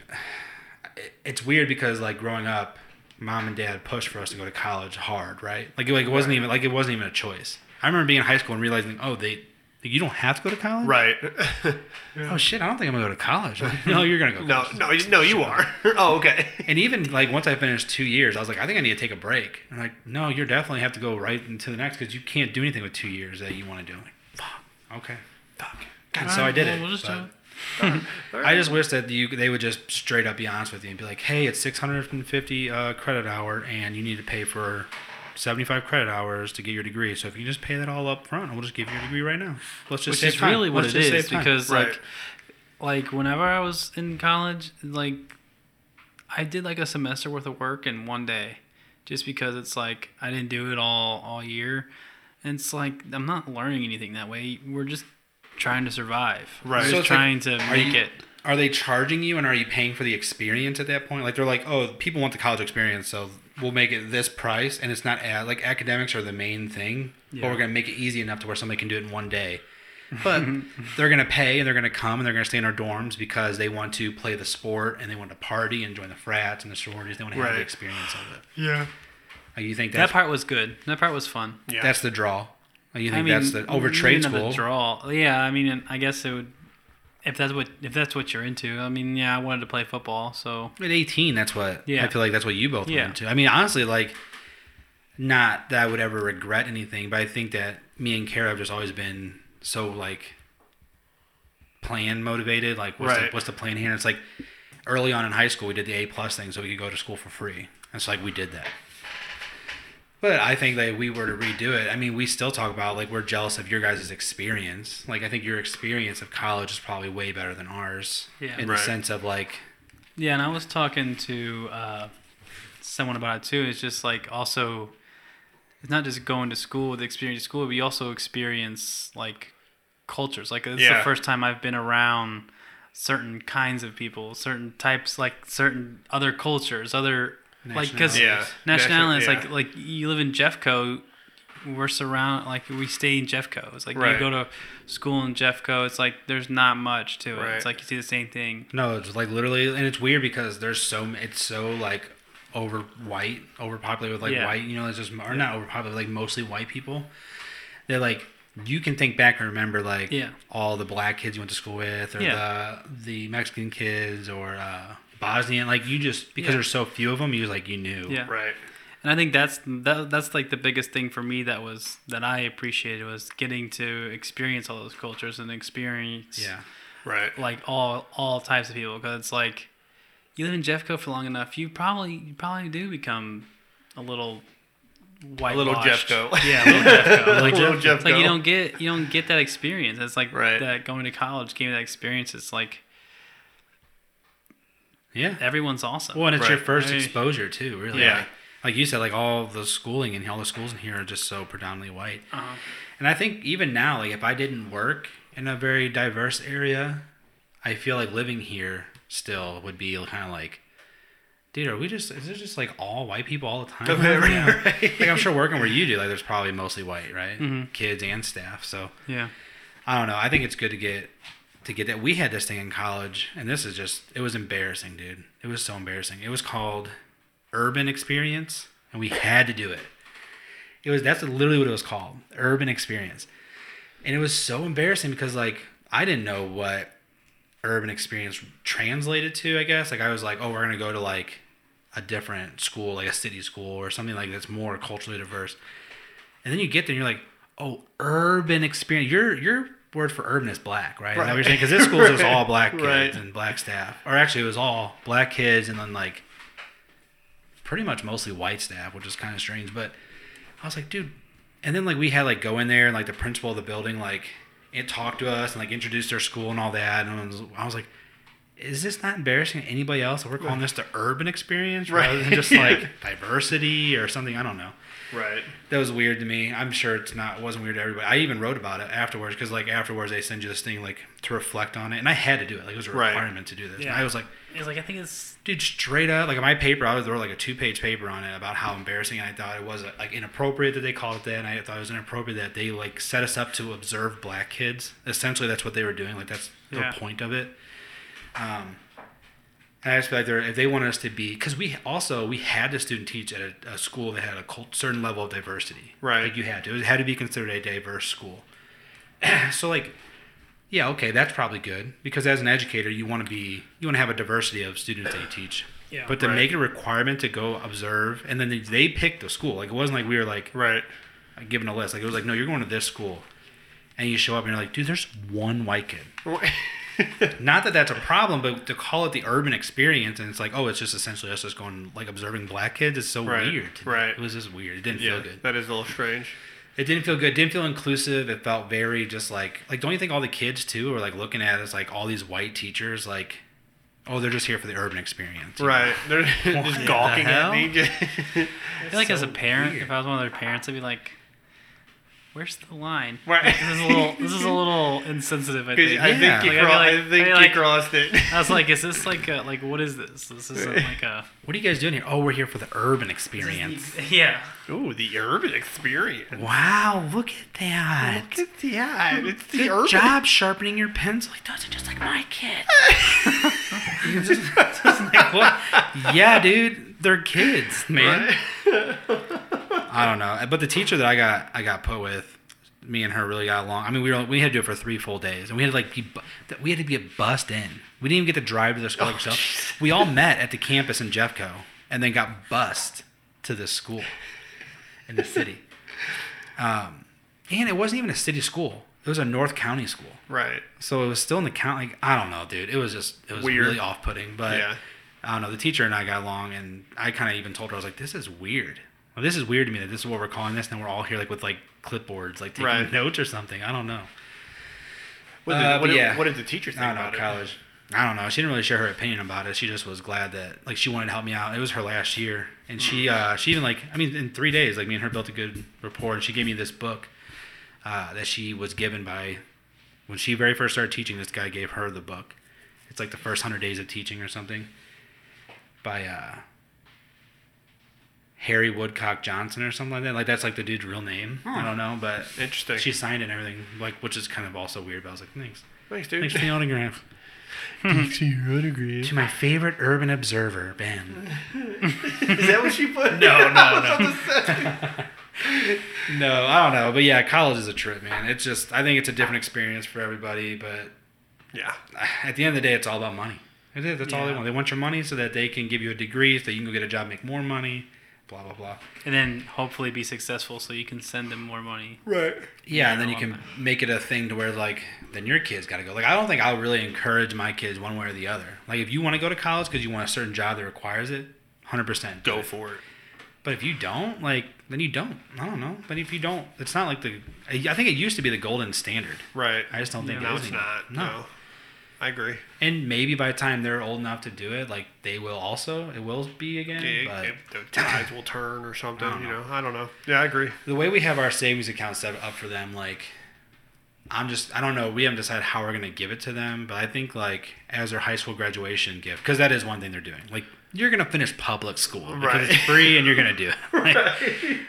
it- It's weird because like growing up, mom and dad pushed for us to go to college hard, right? Like it, like it wasn't even like it wasn't even a choice. I remember being in high school and realizing, oh, they you don't have to go to college. Right. Oh shit, I don't think I'm gonna go to college. Like, no, you're gonna go. to no, no, no, you are. oh, okay. And even like once I finished two years, I was like, I think I need to take a break. And like, no, you definitely have to go right into the next because you can't do anything with two years that you want to do. I'm like, fuck. Okay. Fuck. And so I did Well, it. we'll just but- do it. I just wish that you they would just straight up be honest with you and be like, "Hey, it's 650 uh, credit hour, and you need to pay for 75 credit hours to get your degree. So if you just pay that all up front, we'll just give you your degree right now. Let's just Which save is time. really what Let's it just is save time." because Right. like like whenever I was in college, like I did like a semester worth of work in one day, just because it's like I didn't do it all all year, and it's like I'm not learning anything that way. We're just trying to survive. Right. We're So just it's like, trying to are make you- it. are they charging you and are you paying for the experience at that point? Like they're like, oh, people want the college experience, so we'll make it this price, and it's not ad- like academics are the main thing, but we're gonna make it easy enough to where somebody can do it in one day. But they're gonna pay and they're gonna come and they're gonna stay in our dorms because they want to play the sport and they want to party and join the frats and the sororities. They want to have Right. the experience of it. Yeah. You think That that's part was good. That part was fun. Yeah. that's the draw? Uh, You think I mean, that's the over trade even the school? draw. Yeah, I mean, I guess it would. If that's what if that's what you're into, I mean, yeah, I wanted to play football, so At 18, that's what Yeah. I feel like that's what you both Yeah. went into. I mean, honestly, like, not that I would ever regret anything, but I think that me and Kara have just always been so like plan motivated. Like, what's, Right. the, what's the plan here? And it's like, early on in high school, we did the A plus thing so we could go to school for free. And so like we did that. But I think that if we were to redo it, I mean, we still talk about like we're jealous of your guys' experience. Like I think your experience of college is probably way better than ours. Yeah. In Right. the sense of like, Yeah, and I was talking to uh, someone about it too. It's just like also, it's not just going to school, the experience of school, but you also experience like cultures. Like it's Yeah. the first time I've been around certain kinds of people, certain types, like certain other cultures, other like because Yeah. nationalities, Nation- like like you live in Jeffco. We're surround like we stay in Jeffco. It's like Right. you go to school in Jeffco. It's like there's not much to it. Right. It's like you see the same thing. no, it's like literally, and it's weird because there's so it's so like over white, overpopulated with like Yeah. white. You know, it's just or not overpopulated, like mostly white people. They're like you can think back and remember like Yeah. all the black kids you went to school with, or Yeah. the the Mexican kids, or uh, Bosnian. Like you just because Yeah. there's so few of them, you just like you knew. Yeah. Right. And I think that's that, that's like the biggest thing for me that was that I appreciated was getting to experience all those cultures and experience Yeah. Right. like all all types of people because it's like you live in Jeffco for long enough you probably you probably do become a little white little Jeffco. yeah a little Jeffco like, Little it's like Jeffco. you don't get you don't get that experience it's like Right. that going to college gave me that experience it's like Yeah. everyone's awesome Well, and it's your first Right. exposure too, really. Yeah. Like, like you said, like all the schooling and all the schools in here are just so predominantly white. uh-huh. And I think even now, like if I didn't work in a very diverse area, I feel like living here still would be kind of like, dude, are we just? Is it just like all white people all the time? Right, Yeah. right. Like I'm sure working where you do, like there's probably mostly white, right? Mhm. Kids and staff. So yeah I don't know. I think it's good to get to get that. We had this thing in college, and this is just it was embarrassing, dude. It was so embarrassing. It was called Urban Experience, and we had to do it. It was that's literally what it was called, Urban Experience, and it was so embarrassing because like I didn't know what urban experience translated to. I guess like I was like, oh, we're gonna go to like a different school, like a city school or something like that's more culturally diverse. And then you get there and you're like, oh, urban experience. Your your word for urban is black, right? Is that what you're saying? Because this school was all black kids Right. and black staff. Or actually, it was all black kids and then like pretty much mostly white staff, which is kind of strange. But I was like, dude. And then like we had like go in there and like the principal of the building like it talked to us and like introduced our school and all that. And I was, I was like, is this not embarrassing to anybody else? We're calling this the urban experience rather than just like diversity or something. I don't know Right. that was weird to me. I'm sure it's not. It wasn't weird to everybody. I even wrote about it afterwards because like afterwards they send you this thing like to reflect on it, and I had to do it. Like it was a Right. requirement to do this. And Yeah. I was like, it's like I think it's dude, straight up. Like my paper, I was wrote like a two page paper on it about how embarrassing I thought it was. Like inappropriate that they called it that, and I thought it was inappropriate that they like set us up to observe black kids. Essentially, that's what they were doing. Like that's Yeah. the point of it. Um. And I just feel like they're, if they wanted us to be, because we also we had the student teach at a, a school that had a cult, certain level of diversity. Right. Like you had to. It had to be considered a diverse school. so like, yeah, okay, that's probably good because as an educator, you want to be you want to have a diversity of students that you teach. Yeah. But to Right. make it a requirement to go observe, and then they, they picked the school. Like it wasn't like we were like Right. given a list. Like it was like, no, you're going to this school, and you show up and you're like, dude, there's one white kid. Not that that's a problem, but to call it the urban experience and it's like, oh, it's just essentially us just going like observing black kids is so Right, weird. right. It was just weird. It didn't yeah. feel good. That is a little strange. It didn't feel good. It didn't feel inclusive. It felt very just like like don't you think all the kids too are like looking at us like all these white teachers like oh they're just here for the urban experience. you know? Right. They're just gawking hell? at me. I feel like as a parent, weird. if I was one of their parents, I'd be like, "Where's the line? Right. Like, this is a little, this is a little insensitive." I 'Cause think. I Yeah. think you, Like, I'd be cro- like- I think I'd you like- crossed it. I was like, "Is this like a, like what is this? This isn't like a What are you guys doing here? Oh, we're here for the urban experience. yeah." Ooh, the urban experience. Wow, look at that. Look at that. It's the Good urban. job sharpening your pencil. He does it just like my kid. Just- just like, what? Yeah, dude, they're kids, man. Right? I don't know, but the teacher that I got, I got put with, me and her really got along. I mean, we were we had to do it for three full days, and we had to like be, we had to be bussed in. We didn't even get to drive to the school Oh, ourselves. We all met at the campus in Jeffco, and then got bussed to this school in the city. Um, and it wasn't even a city school. it was a North County school, Right. so it was still in the county. Like, I don't know, dude. It was just it was Weird. really off putting. But yeah. I don't know. The teacher and I got along, and I kind of even told her I was like, "This is weird. Well, this is weird to me that this is what we're calling this, and we're all here like with like clipboards, like taking Right. notes or something. I don't know. What did, Uh, what, did, yeah. what did the teacher think I don't know about it? college. I don't know. She didn't really share her opinion about it. She just was glad that like she wanted to help me out. It was her last year, and she uh, she even like I mean in three days like me and her built a good rapport, and she gave me this book uh, that she was given by when she very first started teaching. This guy gave her the book. It's like the first hundred days of teaching or something by uh, Harry Woodcock Johnson or something like that. Like that's like the dude's real name. I don't know, but Interesting. she signed it and everything, like which is kind of also weird. But I was like, thanks, Thanks, dude. thanks for the autograph. Thanks for your autograph. To my favorite urban observer, Ben. Is that what she put? No, no, no. about to say. No, I don't know, but yeah, college is a trip, man. It's just I think it's a different experience for everybody, but Yeah. at the end of the day, it's all about money. It is. That's all they want. They want your money so that they can give you a degree, so that you can go get a job, make more money, blah blah blah. And then hopefully be successful so you can send them more money. Right. Yeah, and then you can that. make it a thing to where like then your kids got to go. Like I don't think I'll really encourage my kids one way or the other. Like if you want to go to college because you want a certain job that requires it, hundred percent Go for it. But if you don't, like, then you don't. I don't know. But if you don't, it's not like the. I think it used to be the golden standard. Right. I just don't think Yeah. it No, is it's anymore. not. No. I agree. And maybe by the time they're old enough to do it, like they will also. It will be again. But it- the tides will turn or something. Don't You know. know. I don't know. Yeah, I agree. the way we have our savings account set up for them, like, I'm just. I don't know. We haven't decided how we're gonna give it to them, but I think like as their high school graduation gift, because that is one thing they're doing. Like you're gonna finish public school because Right. it's free and you're gonna do it. Like,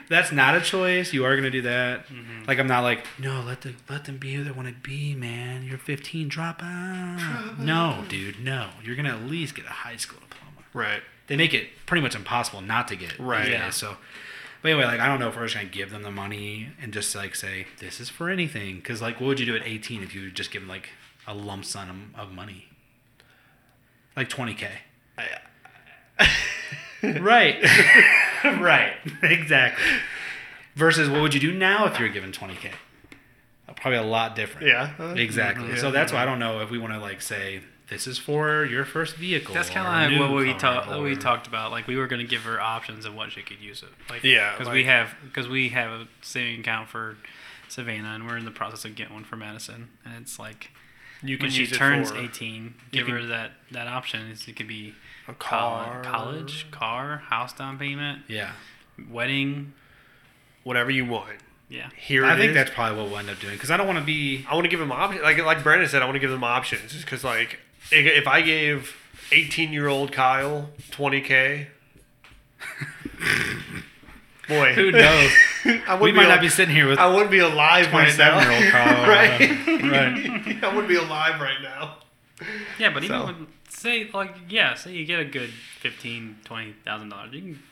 That's not a choice. You are gonna do that. Like I'm not like no, let the let them be who they want to be, man. You're 15, drop out. no, dude, no. You're gonna at least get a high school diploma. Right. They make it pretty much impossible not to get. Right. Yeah. So, but anyway, like I don't know if we're just gonna give them the money and just like say this is for anything. Because like, what would you do at 18 if you just give them like a lump sum of money? Like 20k. right. right. Exactly. Versus what would you do now if you're given 20k? Uh, Probably a lot different. Yeah. Uh, Exactly. yeah. So that's why I don't know if we want to like say this is for your first vehicle. That's kind of like what we car, talked we talked about. Like we were going to give her options of what she could use it. Like Yeah, because like- we have because we have a saving account for Savannah, and we're in the process of getting one for Madison. And it's like You can when she use turns for 18, you give her can- that that option. It could be a car, car, college, car, house down payment, Yeah. wedding. whatever you want. Yeah, Here I it think is. that's probably what we'll end up doing because I don't want to be. I want to give them options. Like like Brandon said, I want to give them options. Just because like if if I gave 18 year old Kyle 20k, boy, Who knows? I we might be not be sitting here with I wouldn't be alive right now. 27 year old Carl. right. right. I wouldn't be alive right now. yeah, but even So- with, say like yeah, say you get a good fifteen, twenty thousand dollars, you can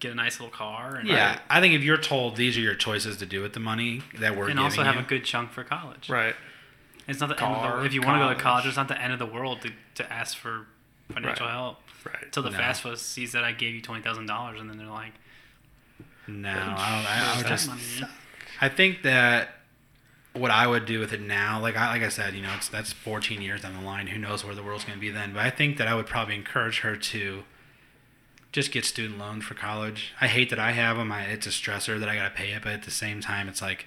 get a nice little car and Yeah, I think if you're told these are your choices to do with the money that we're and also have you, a good chunk for college. Right. It's not the end of Car, the, if you want to go to college. it's not the end of the world to, to ask for financial Right. help. Right. Until the No. FAFSA sees that I gave you twenty thousand dollars, and then they're like, no, I, I, I "Where's would that just. I think that what I would do with it now, like I, like I said, you know, it's that's 14 years down the line. Who knows where the world's going to be then? But I think that I would probably encourage her to just get student loans for college. I hate that I have them. I, it's a stressor that I got to pay it, but at the same time, it's like,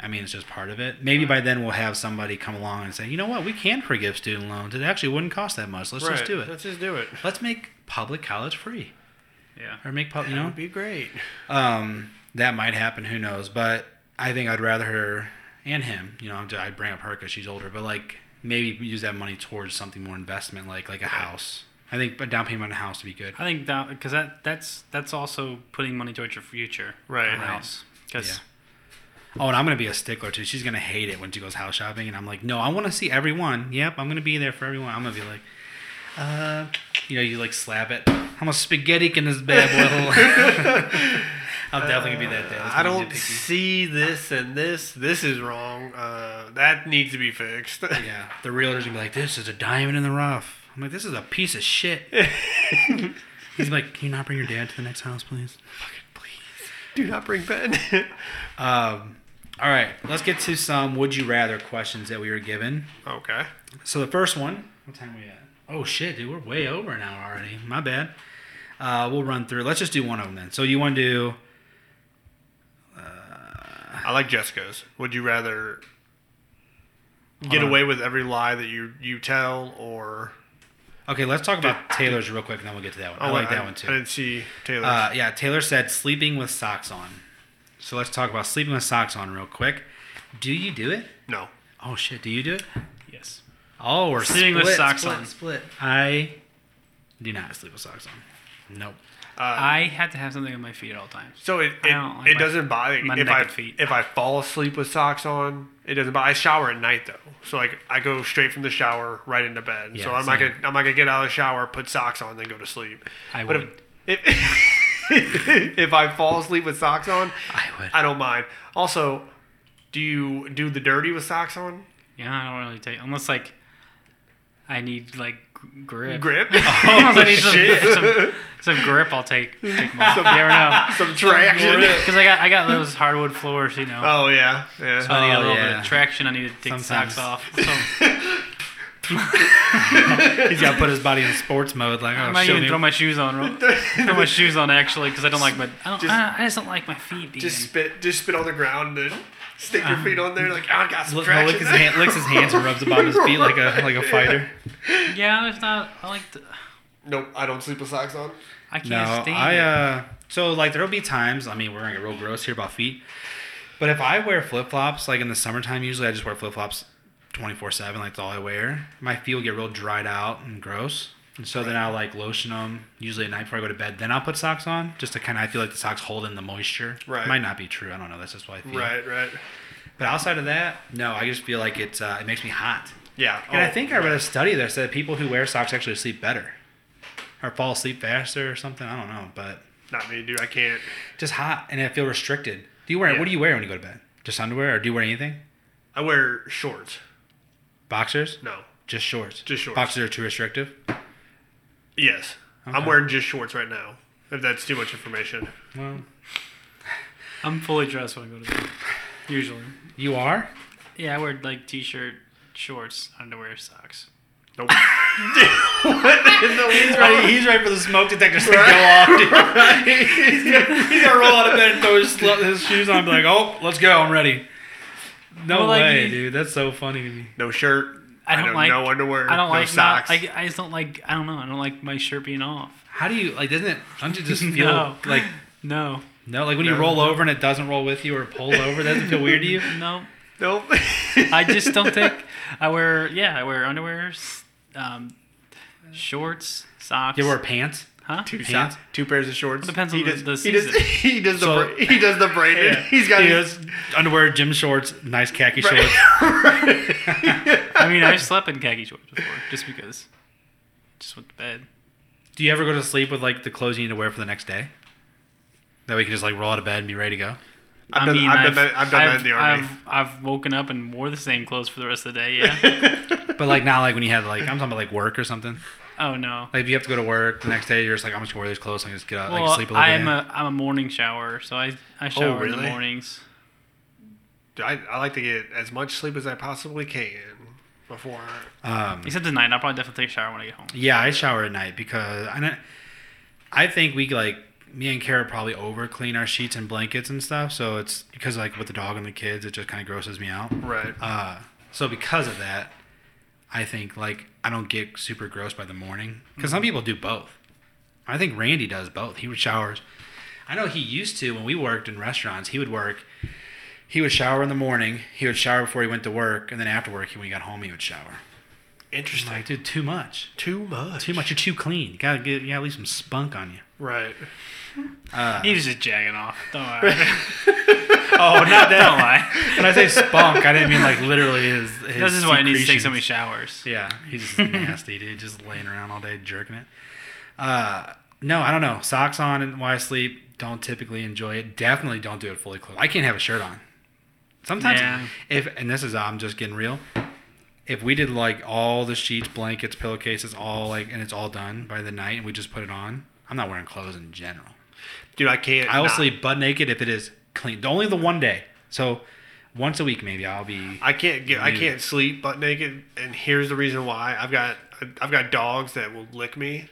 I mean, it's just part of it. Maybe by then we'll have somebody come along and say, you know what, we can forgive student loans. It actually wouldn't cost that much. Let's right. just do it. Let's just do it. Let's make public college free, Yeah. or make public, you know, would be great. um, that might happen. Who knows? But I think I'd rather her and him. You know, I'd bring up her because she's older, but like maybe use that money towards something more investment, like like a house. I think a down payment on a house would be good. I think that because that that's that's also putting money towards your future. Right. A Right. house. Because Yeah. Oh, and I'm gonna be a stickler too. She's gonna hate it when she goes house shopping, and I'm like, no, I want to see everyone. Yep, I'm gonna be there for everyone. I'm gonna be like, uh, you know, you like slap it. I'm a spaghetti in this bad boy. I'm definitely gonna be that dad. I don't see this and this. This is wrong. Uh, that needs to be fixed. Yeah, the realtor's gonna be like, "This is a diamond in the rough." I'm like, "This is a piece of shit." He's like, "Can you not bring your dad to the next house, please?" Fucking please?" Do not bring Ben. Um, All right, let's get to some would you rather questions that we were given. Okay. So the first one, what time are we at? Oh shit, dude, we're way over an hour already. My bad. Uh, we'll run through. Let's just do one of them then. So you want to do? I like Jessica's. Would you rather get away with every lie that you you tell, or Okay, let's talk about Taylor's real quick, and then we'll get to that one. I Oh, like I, that one I too. didn't see Taylor's. Uh, yeah, Taylor said sleeping with socks on. So let's talk about sleeping with socks on real quick. Do you do it? no. Oh shit, do you do it? Yes. Oh, we're Sleeping with split, socks split, on. Split. I do not sleep with socks on. Nope. Uh, I have to have something on my feet at all times. so it it, like it my- doesn't bother me if I feet. if I fall asleep with socks on. It doesn't bother. I shower at night though, so like I go straight from the shower right into bed. Yeah, so I'm not gonna I'm not gonna get out of the shower, put socks on, then go to sleep. I But would. if if, if I fall asleep with socks on, I would. I don't mind. Also, do you do the dirty with socks on? Yeah, I don't really take unless like I need like grip. Grip. Unless oh, I need some, shit. some, some grip, I'll take. take them off. you never know. Some traction. Because I got I got those hardwood floors, you know. Oh yeah, yeah. so I need a Oh, little bit of traction. I need to take the Sometimes. socks off. So He's got to put his body in sports mode. Like, I oh, might even me. throw my shoes on. Bro. throw my shoes on actually because I don't like my. I, don't, Just- I, I just don't like my feet being. just spit, just spit on the ground and stick your Um, feet on there. Like oh, I got some Look, traction. lick his, hand, licks his hands and rubs them on his feet like a like a fighter. yeah, if not, I like. To, Nope, I don't sleep with socks on. I can't No, stand I it. uh. So like there'll be times. I mean, we're gonna get real gross here about feet. But if I wear flip flops, like in the summertime, usually I just wear flip flops, twenty four seven. Like that's all I wear. My feet will get real dried out and gross. And so then I'll like lotion them usually at night before I go to bed. Then I'll put socks on just to kind of I feel like the socks hold in the moisture. Right. Might not be true. I don't know. That's just what I feel. Right, right. But outside of that, no. I just feel like it's uh, it makes me hot. Yeah. And I oh, think I read a study that said people who wear socks actually sleep better, or fall asleep faster, or something. I don't know, but not me, dude. I can't. just hot and I feel restricted. Do you wear? Yeah. What do you wear when you go to bed? Just underwear, or do you wear anything? I wear shorts. Boxers? No. Just shorts. Just shorts. Boxers are too restrictive. Yes. I'm wearing just shorts right now. If that's too much information. Well, I'm fully dressed when I go to bed. Usually. you are. Yeah, I wear like t-shirt, shorts, underwear, socks. Nope. what in the He's ready. He's ready for the smoke detectors to go off. Dude. he's, gonna, he's gonna roll out of bed and throw his, sl- his shoes on. And be like, "Oh, let's go. I'm ready." No Well, like, way, you- dude. That's so funny to me. No shirt. I don't like- no underwear. I don't no like socks. Not, I, I just don't like. I don't know. I don't like my shirt being off. How do you like? Doesn't it? Don't you just feel No. like No, no? Like when you roll over and it doesn't roll with you or pull over, doesn't feel weird to you? no. nope. I just don't think. I wear yeah. I wear underwear, um, shorts, socks. You wear pants? Huh? two Pants? socks, two pairs of shorts. It depends he on the- does, the he does, season. he does the So- bra- he does the braided. He's got He his, underwear, gym shorts, nice khaki Right. shorts. I mean, I've slept in khaki shorts before, just because. Just went to bed. Do you ever go to sleep with like the clothes you need to wear for the next day? That way you can just like roll out of bed and be ready to go. I've I done- mean, I've I've, that- I've done that in the army. I've, I've woken up and wore the same clothes for the rest of the day. Yeah. But like not like when you had like I'm talking about like work or something. Oh no. Like if you have to go to work the next day, you're just like I'm just gonna wear these clothes and just get out, like sleep a little bit. I'm a I'm a morning shower, so I I shower in the mornings. I, I like to get as much sleep as I possibly can before. um, Except tonight, I'll probably definitely take a shower when I get home. yeah, I shower at night because I I think we like me and Kara probably over clean our sheets and blankets and stuff. So it's because like with the dog and the kids, it just kind of grosses me out. Right. Uh, so because of that, I think like I don't get super gross by the morning because some mm-hmm. people do both. I think Randy does both. He would showers. I know he used to when we worked in restaurants. He would work. He would shower in the morning. He would shower before he went to work, and then after work, when he got home, he would shower. Interesting. like, dude, too much. Too much. Too much. You're too clean. You gotta get. You gotta leave some spunk on you. Right. Uh, He was just jagging off. Don't worry. oh, not Don't that. lie. when I say spunk, I didn't mean like literally his. his This is why he needs to take so many showers. Yeah, he's just nasty, dude. Just laying around all day jerking it. Uh, no, I don't know. Socks on and while I sleep. Don't typically enjoy it. Definitely don't do it fully clothed. I can't have a shirt on. Sometimes, Yeah. if and this is I'm just getting real. If we did like all the sheets, blankets, pillowcases, all like, and it's all done by the night, and we just put it on, I'm not wearing clothes in general. Dude, I can't. I will not- sleep butt naked if it is clean. Only the one day. So once a week maybe I'll be. I can't get. I can't sleep butt naked, and here's the reason why. I've got. I've got dogs that will lick me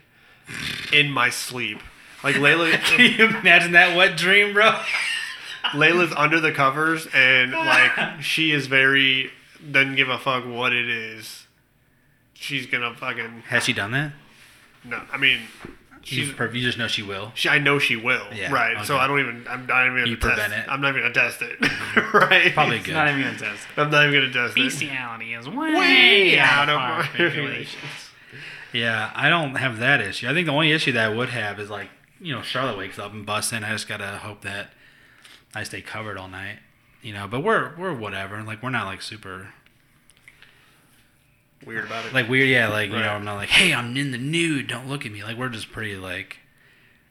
in my sleep. Like Layla, Can you imagine that wet dream, bro? Layla's under the covers, and like she is very doesn't give a fuck what it is. She's gonna fucking Has she done that? no. I mean, You, she's. you just know she will. She, I know she will. Yeah, right. So. I don't even. I'm not even gonna You test prevent it. I'm not even gonna test it. Mm-hmm. right. Probably good. not even gonna test it. I'm not even gonna test it. Bestiality is way, Way out out of of our our regulations. Yeah, I don't have that issue. I think the only issue that I would have is like, you know, Charlotte wakes up and busts in. I just gotta hope that I stay covered all night. You know, but we're we're whatever. Like we're not like super Weird about it. like weird. Yeah, like you know, I'm not like, hey, I'm in the nude. Don't look at me. Like we're just pretty like,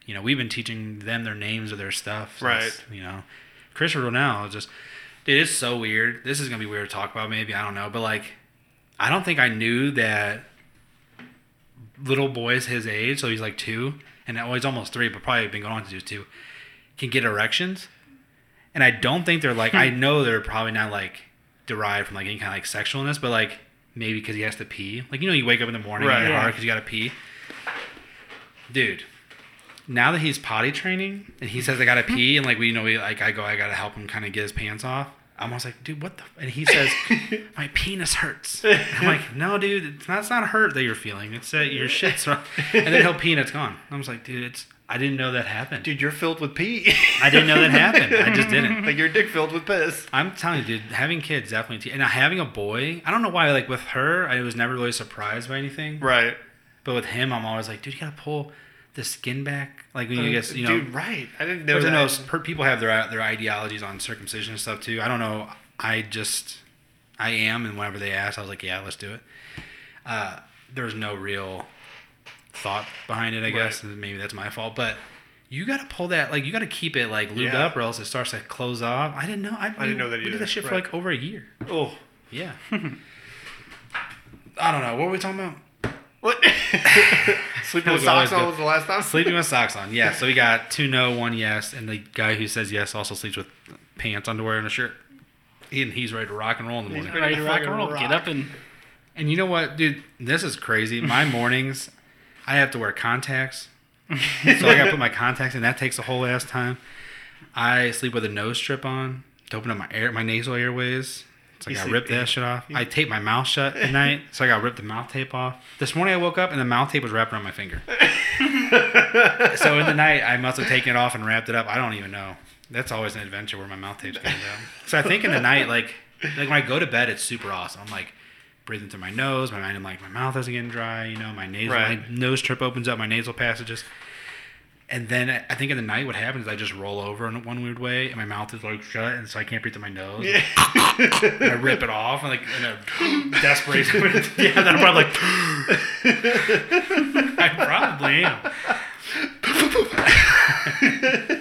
you know, we've been teaching them their names of their stuff. Right. You know, Christopher now just, dude, it's so weird. This is gonna be weird to talk about. Maybe I don't know, but like, I don't think I knew that little boys his age, so he's like two, and well, he's almost three, but probably been going on to do two, can get erections. And I don't think they're like, I know they're probably not like derived from like any kind of like sexualness, but like maybe because he has to pee. Like, you know, you wake up in the morning Right. and you're hard because you got to pee. Dude, now that he's potty training and he says I got to pee, and like, we know, we like, I go, I got to help him kind of get his pants off. I'm almost like, dude, what the? And he says, my penis hurts. And I'm like, no, dude, it's not, it's not hurt that you're feeling. It's that your shit's wrong. And then he'll pee and it's gone. I was like, dude, it's. I didn't know that happened. Dude, you're filled with pee. I didn't know that happened. I just didn't. like your dick filled with piss. I'm telling you, dude, having kids definitely, and having a boy. I don't know why. Like with her, I was never really surprised by anything. Right. But with him, I'm always like, dude, you gotta pull the skin back. Like when you get, you know, Dude, right. I didn't know I that. know per- people have their their ideologies on circumcision and stuff too. I don't know. I just I am, and whenever they asked, I was like, yeah, let's do it. Uh, there's no real thought behind it, I guess. and Maybe that's my fault, but you got to pull that like you got to keep it like lubed Yeah. up, or else it starts to close off. I didn't know. I, didn't know that we either. did that shit for like over a year. Oh. Yeah. I don't know. What were we talking about? What? Sleeping with socks on was the last time? Sleeping with socks on. Yeah. So we got two no, one yes, and the guy who says yes also sleeps with pants, underwear, and a shirt. He, and he's ready to rock and roll in the morning. Ready to rock and roll. rock. Get up and And you know what, dude? This is crazy. My mornings, I have to wear contacts. so I got to put my contacts in. That takes a whole ass time. I sleep with a nose strip on to open up my air, my nasal airways. So I You got to sleep- rip that shit off. I tape my mouth shut at night, so I got to rip the mouth tape off. This morning I woke up and the mouth tape was wrapped around my finger. so in the night I must have taken it off and wrapped it up. I don't even know. That's always an adventure where my mouth tape's coming down. So I think in the night, like, like when I go to bed, it's super awesome. I'm like breathing through my nose. My mind, I'm like, my mouth isn't getting dry. You know, my nasal, Right. my nose trip opens up, my nasal passages. And then I- think in the night, what happens is I just roll over in one weird way, and my mouth is like shut, and so I can't breathe through my nose. Yeah. And I rip it off, and like in a desperation. yeah, then I'm probably like, I probably am.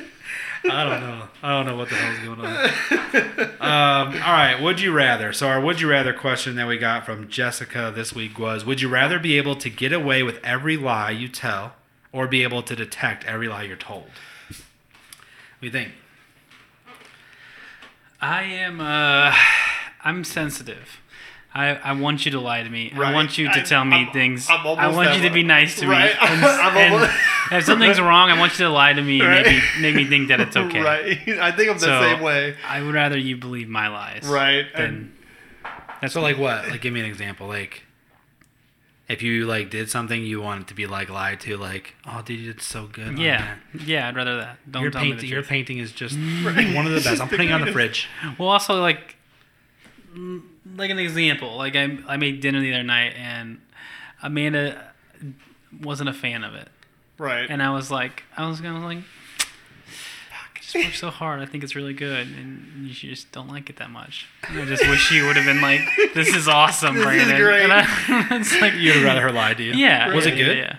I don't know. I don't know what the hell's going on. Um, all right. Would you rather? So our would you rather question that we got from Jessica this week was: Would you rather be able to get away with every lie you tell, or be able to detect every lie you're told? What do you think? I am uh I'm sensitive. I, I want you to lie to me. I want you to I- tell me I'm- things. I'm I want you to be nice to Right. me. And, and if something's wrong, I want you to lie to me and Right. make, me, make me think that it's okay. Right. I think I'm the So, same way. I would rather you believe my lies. Right. Than, So like what? Like give me an example. Like if you like did something you wanted to be like lied to, like oh dude you did so good. yeah. that. Yeah, I'd rather that. Don't your tell me paint, the your truth. painting is just one of the best. I'm putting it on the fridge. Well, also like, like an example. Like I, I made dinner the other night, and Amanda wasn't a fan of it, Right. and I was like, I was gonna like, fuck, I just worked so hard. I think it's really good, and you just don't like it that much. And I just wish you would have been like, this is awesome, This is great. And I, it's like You'd rather her lie to you. yeah. Was it good? Yeah.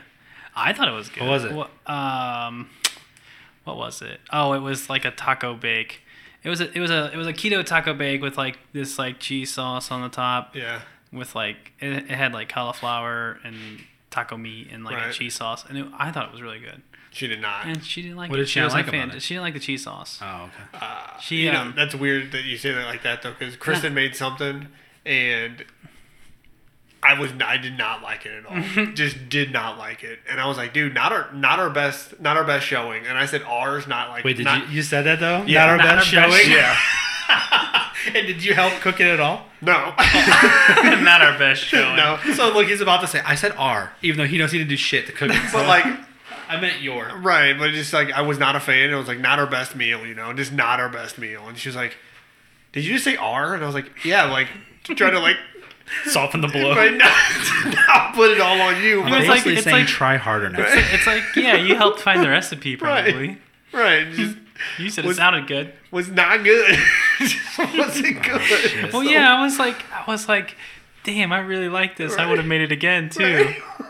I thought it was good. What was it? Wha- um, what was it? Oh, it was like a taco bake. It was a it was a it was a keto taco bake with like this like cheese sauce on the top yeah. with like it, it had like cauliflower and taco meat and like a cheese sauce and it, I thought it was really good. She did not. and she didn't like What it. did she was not like fan. about it? She didn't like the cheese sauce. Oh, okay. Uh, She, you know, um, that's weird that you say that like that though, because Kristen made something and I was I did not like it at all. Just did not like it, and I was like, dude, not our not our best not our best showing. And I said ours, not like Wait, did not, you you said that though? Yeah, not our not best our best showing. Yeah, and did you help cook it at all? no, Not our best showing. no. So look, he's about to say, I said R, even though he knows he didn't do shit to cook it. But like, I meant your. right, but just like I was not a fan. It was like not our best meal, you know, just not our best meal. And she was like, "Did you just say R?" And I was like, "Yeah," like trying to like Soften the blow. right now, not put it all on you. I'm But It's like, like- basically it's saying like- try harder next Right. time. It's like, yeah, you helped find the recipe probably. right, just You said Was- it sounded good. was not good. Wasn't oh, good. shit. Well, So- yeah, I was like, I was like, damn, I really like this. I would have made it again too.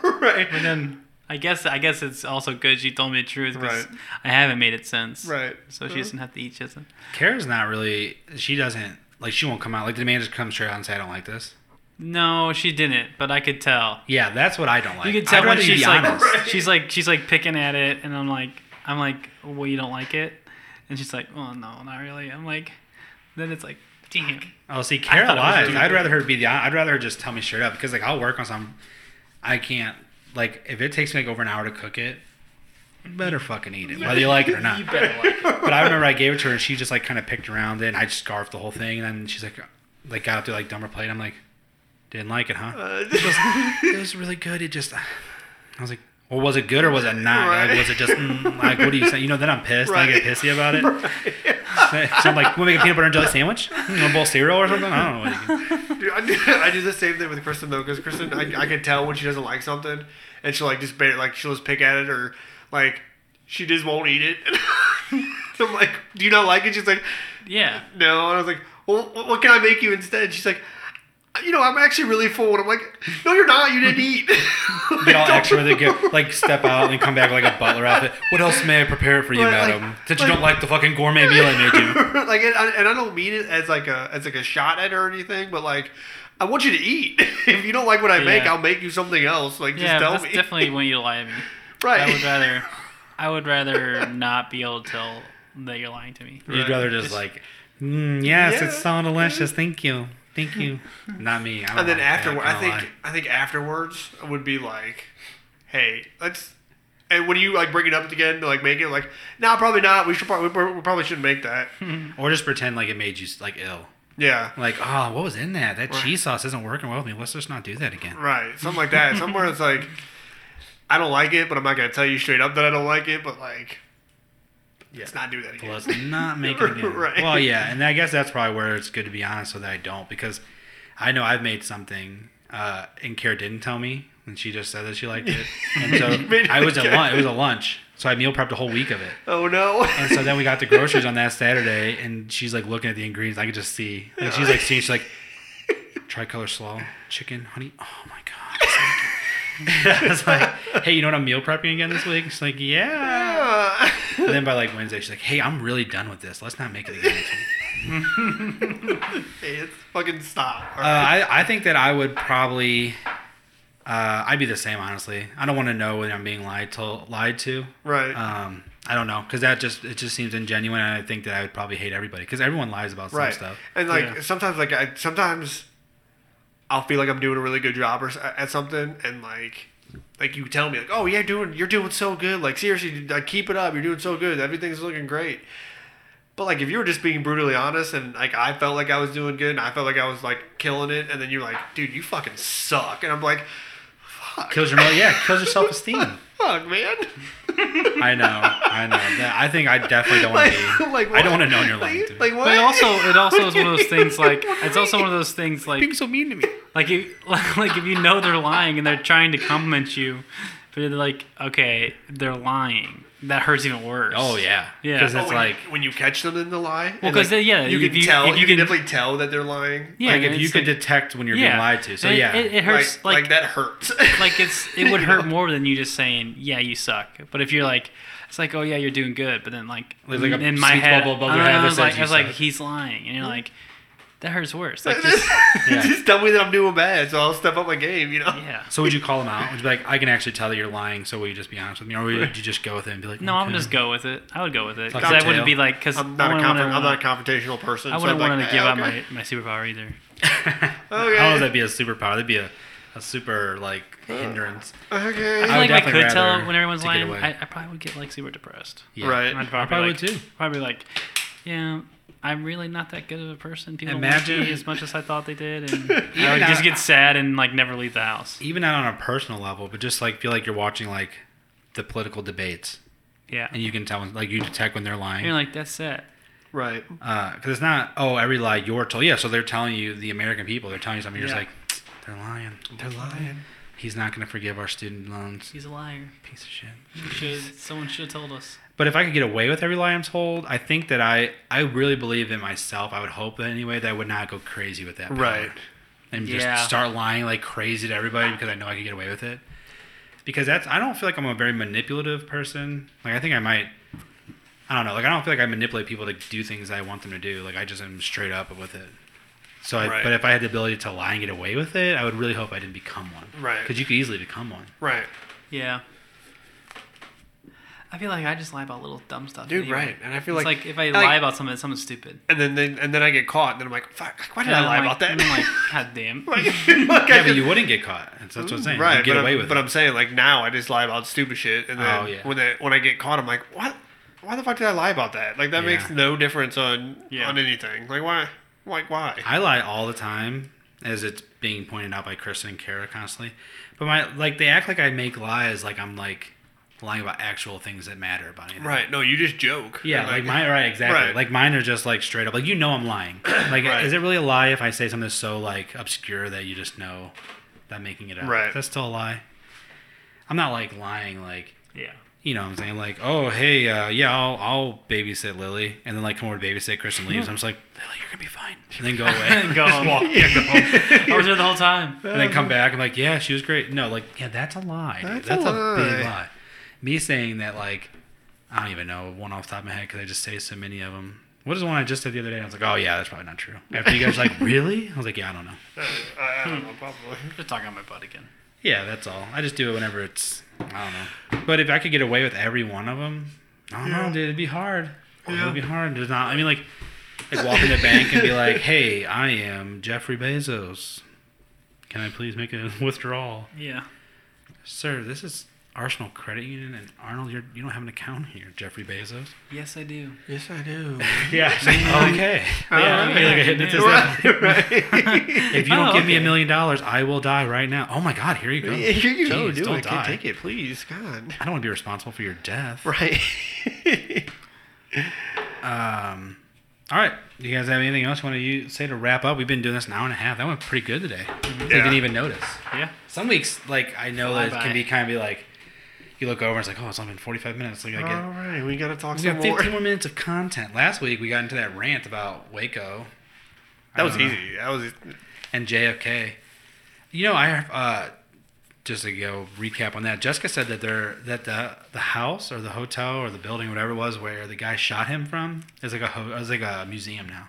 Right. right. But then, I guess, I guess it's also good she told me the truth because Right. I haven't made it since. Right. So she doesn't have to eat just. Kara's not really. She doesn't like. She won't come out like the man just come straight out and say, "I don't like this." No, she didn't, but I could tell. Yeah, that's what I don't like. You could tell I'd when she's be like, honest. she's like, she's like picking at it, and I'm like, I'm like, well, you don't like it, and she's like, oh no, not really. I'm like, then it's like, damn. Oh, see, Kara thought it lies. I'd rather her be the. I'd rather her just tell me straight up because like I'll work on some. I can't like if it takes me like over an hour to cook it. You better fucking eat it, whether you like it or not. You better like it. But I remember I gave it to her and she just like kind of picked around it. and I just scarfed the whole thing and then she's like, like got up to like dumber plate. I'm like, didn't like it, huh? Uh, it was really good. It just, I was like, well, was it good or was it not? Right. Like, was it just mm, like, what do you say? You know, then I'm pissed. and I get pissy about it. So I'm like, we'll make a peanut butter and jelly sandwich, a bowl of cereal or something. I don't know. What you can, Dude, I, do, I do the same thing with Kristen though, because Kristen, I, I can tell when she doesn't like something, and she'll like just like she'll just pick at it or like she just won't eat it. So I'm like, do you not like it? She's like, Yeah. no. And I was like, well, what can I make you instead? She's like, you know, I'm actually really full. And I'm like, no, you're not. You didn't eat. get all extra. They get like step out and come back like a butler outfit. What else may I prepare for you, Right, like- madam? That you like- don't like the fucking gourmet meal I made you. like, and I, and I don't mean it as like a as like a shot at her or anything, but like. I want you to eat. if you don't like what I make, I'll make you something else. Like, just Yeah, tell that's me. definitely when you lie to me. right. I would rather, I would rather not be able to tell that you're lying to me. You'd Right. rather just Just- like, mm, yes, Yeah. it's so delicious. Thank you, thank you. Not me. I and then afterward, I think lie. I think afterwards would be like, hey, let's. And when you like bring it up again to like make it like, no, probably not. We should probably we probably shouldn't make that. or just pretend like it made you like ill. Yeah, Like, oh, what was in that? That Right. cheese sauce isn't working well with me. Let's just not do that again. right, something like that. Somewhere it's like, I don't like it, but I'm not gonna tell you straight up that I don't like it. But like, let's not do that again. Let's not make it again. Right. Well, yeah, and I guess that's probably where it's good to be honest so that I don't because I know I've made something uh, and Kara didn't tell me and she just said that she liked it, and so it I was at lunch. It was a lunch, so I meal prepped a whole week of it. Oh no. And so then we got the groceries on that Saturday, and she's like looking at the ingredients. I could just see, and she's like seeing, she's like, tricolor slaw, chicken, honey. Oh my god! It's like- I was like, hey, you know what I'm meal prepping again this week? She's like, yeah. And then by like Wednesday, she's like, hey, I'm really done with this. Let's not make it again. hey, it's fucking stop. Uh, I, I think that I would probably, uh, I'd be the same, honestly. I don't want to know when I'm being lied to. Lied to. right. Um, I don't know, because that just it just seems ingenuine, and I think that I would probably hate everybody, because everyone lies about some right. stuff. And like Yeah. sometimes, like I sometimes I'll feel like I'm doing a really good job or at something, and like like you tell me like, oh yeah, doing you're doing so good. Like seriously, like keep it up. You're doing so good. Everything's looking great. But like if you were just being brutally honest, and like I felt like I was doing good, and I felt like I was like killing it, and then you're like, dude, you fucking suck, and I'm like, fuck, Kills your yeah, kills your self esteem. fuck, man. I know, I know. I think I definitely don't want like, to be. like I don't want to know when you're lying like, to like what? But it also, it also is one of those things like What it's also one of those things like being so mean to me. like you like, like if you know they're lying and they're trying to compliment you, but they're like, okay, they're lying. That hurts even worse. Oh yeah, Yeah. Because Oh, it's when like you, when you catch them in the lie. Well, and, 'cause like, yeah, you if can you- tell. if You, you can can- definitely tell that they're lying. Yeah, like if you could like- detect when you're yeah. being lied to. So It- yeah, it, it hurts like, like like that hurts. like it's it would hurt more than you just saying yeah you suck but if you're like it's like oh yeah you're doing good but then like There's like a in my head bubble above I their head know, that I was says like you I was like he's lying and you're like that hurts worse. Like just Yeah. just tell me that I'm doing bad, so I'll step up my game. You know. yeah. So would you call him out? Would you be like, I can actually tell that you're lying, so will you just be honest with me, or would you just go with it and be like, No, I'm just go with it. I would go with it Fuck because I wouldn't be like because I'm not a conf- I'm not a confrontational person. I wouldn't I'm want like, to give out okay. my, my superpower either. Okay. How would that be a superpower? That'd be a, a super like hindrance. I Okay. feel I would like I definitely could tell when everyone's lying. I, I probably would get like super depressed. Yeah. Right. I'd I probably, probably like, would too. Probably like, yeah, I'm really not that good of a person. People don't Imagine- like me as much as I thought they did, and I would just get sad and like never leave the house. Even not on a personal level, but just like feel like you're watching like the political debates, Yeah, and you can tell when, like you detect when they're lying. you're like that's it. Right. Uh, because it's not oh every lie you're told yeah so they're telling you the american people they're telling you something you're Yeah. just like they're lying They're lying. he's not going to forgive our student loans He's a liar. piece of shit should. Someone should have told us. But if i could get away with every lie i'm told i think that i i really believe in myself i would hope that anyway that i would not go crazy with that power. Right. and just Yeah. start lying like crazy to everybody because i know i could get away with it because that's i don't feel like i'm a very manipulative person like i think i might I don't know. Like I don't feel like I manipulate people to do things I want them to do. Like I just am straight up with it. So, I, Right. but if I had the ability to lie and get away with it, I would really hope I didn't become one. Right. Because you could easily become one. Right. Yeah. I feel like I just lie about little dumb stuff. Dude, anyway. right. And I feel It's like, like, if I like- lie about something, it's something stupid. and then, then and then I get caught, and then I'm like, fuck, why did And I I'm lie like- about that? and I'm like, god damn. Like, like, I Yeah, but just- you wouldn't get caught. That's, that's what I'm mm-hmm. saying. Right, you get away I'm, with but it. I'm saying like now I just lie about stupid shit, and then Oh, yeah. when I, when I get caught, I'm like, what? Why the fuck did I lie about that? Like that Yeah. makes no difference on Yeah. on anything. Like why? Like why? I lie all the time, as it's being pointed out by Kristen and Kara constantly. But my like they act like I make lies like I'm like lying about actual things that matter about anything. Right? No, you just joke. Yeah, And, like, mine. Right, exactly. Right. Like mine are just like straight up. Like you know I'm lying. Like Right. is it really a lie if I say something so like obscure that you just know that I'm making it up? Right. That's still a lie. I'm not like lying. Like Yeah. you know what I'm saying like oh hey uh, yeah I'll I'll babysit Lily and then like come over to babysit Kristen leaves. I'm just like Lily you're gonna be fine and then go away. And go home. yeah, go home. I was there the whole time. and then come back. I'm like, yeah, she was great. No, like, yeah, that's a lie. That's That's, a a, big lie. Lie. Me saying that, like, I don't even know one off the top of my head because I just say so many of them. What is the one I just said the other day? I was like, oh yeah, that's probably not true. After you guys were like, really? I was like, yeah, I don't know. Uh, I, I don't know, probably. Just talking on my butt again. Yeah, that's all. I just do it whenever it's, I don't know. But if I could get away with every one of them, I don't Yeah. know, dude, it'd be hard. Yeah. It'd be hard. There's not. I mean, like, like walk in the bank and be like, hey, I am Jeffrey Bezos. Can I please make a withdrawal? Yeah. Sir, this is Arsenal Credit Union, and Arnold, you're, you don't have an account here, Jeffrey Bezos. Yes, I do. Yes, I do. Yeah. okay. Oh, Yeah. okay. Like a hypnotist. right, right. If you don't Oh, give me a million dollars, I will die right now. Oh my God! Here you go. Yeah, Here you go. Do don't it. die. Take it, please. God. I don't want to be responsible for your death. Right. Um. All right. Do you guys have anything else you want to use, say to wrap up? We've been doing this an hour and a half. That went pretty good today. I Yeah. didn't even notice. Yeah. Some weeks, like I know that it Fly can be kind of be like, you look over and it's like, oh, it's only been 45 minutes. Like I get. All right, we gotta talk We some got 15 more. more minutes of content. Last week we got into that rant about Waco. I That was don't know. easy. That was And JFK. You know, I uh, just to go recap on that. Jessica said that they're that the the house or the hotel or the building, whatever it was, where the guy shot him from, is like a ho- is like a museum now.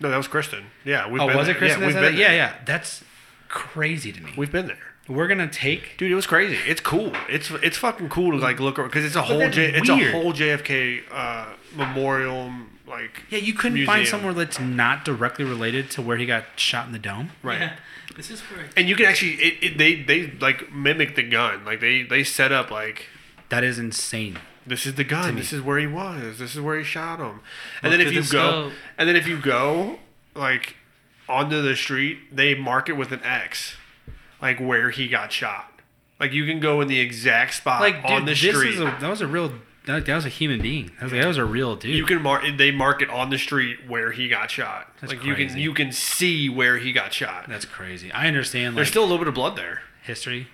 no. That was Kristen. Yeah, we've oh, been was there. it Kristen? Yeah, we've been that? Yeah, yeah. That's crazy to me. We've been there. We're gonna take. Dude, it was crazy. It's cool. It's it's fucking cool to like look because it's a whole J, it's a whole JFK uh, memorial like Yeah, you couldn't find somewhere that's not directly related to where he got shot in the dome. right. Yeah. This is where. And you can actually it, it, they they like mimic the gun. Like they they set up like That is insane. this is the gun. This is where he was. This is where he shot him. Look And then if you the go scope. and then if you go like onto the street, they mark it with an X, like where he got shot. Like you can go in the exact spot Like, dude, on the this street. is a, that was a real. That, that was a human being. That was, that was a real dude. You can mark. They mark it on the street where he got shot. That's like you can crazy. you can see where he got shot. That's crazy. I understand. Like, There's still a little bit of blood there. history.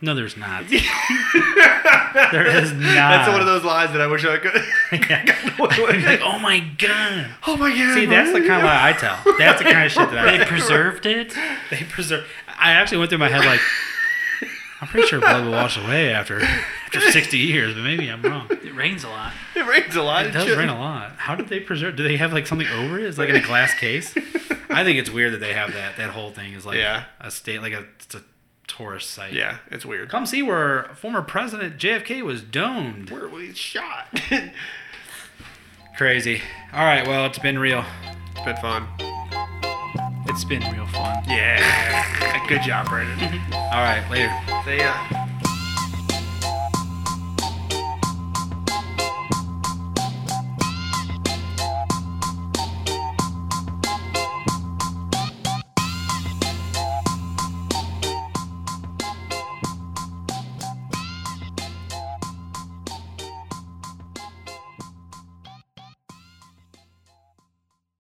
No, there's not. there is not. That's one of those lies that I wish I could. Like, oh my god. oh my god! See, that's the kind of lie I tell. That's the kind of shit that I They preserved it. they preserve. I actually went through my head like, I'm pretty sure blood will wash away after after 60 years, but maybe I'm wrong. It rains a lot. it rains a lot. It does rain a lot. How did they preserve? Do they have like something over it? Is it like in a glass case? I think it's weird that they have that. That whole thing is like Yeah. a state, like a, it's a tourist site. Yeah, it's weird. Come see where former President JFK was domed. Where was shot? Crazy. All right, well, it's been real. it's been fun. It's been real fun. Yeah. Good job, Brandon. Mm-hmm. All right, later. See ya.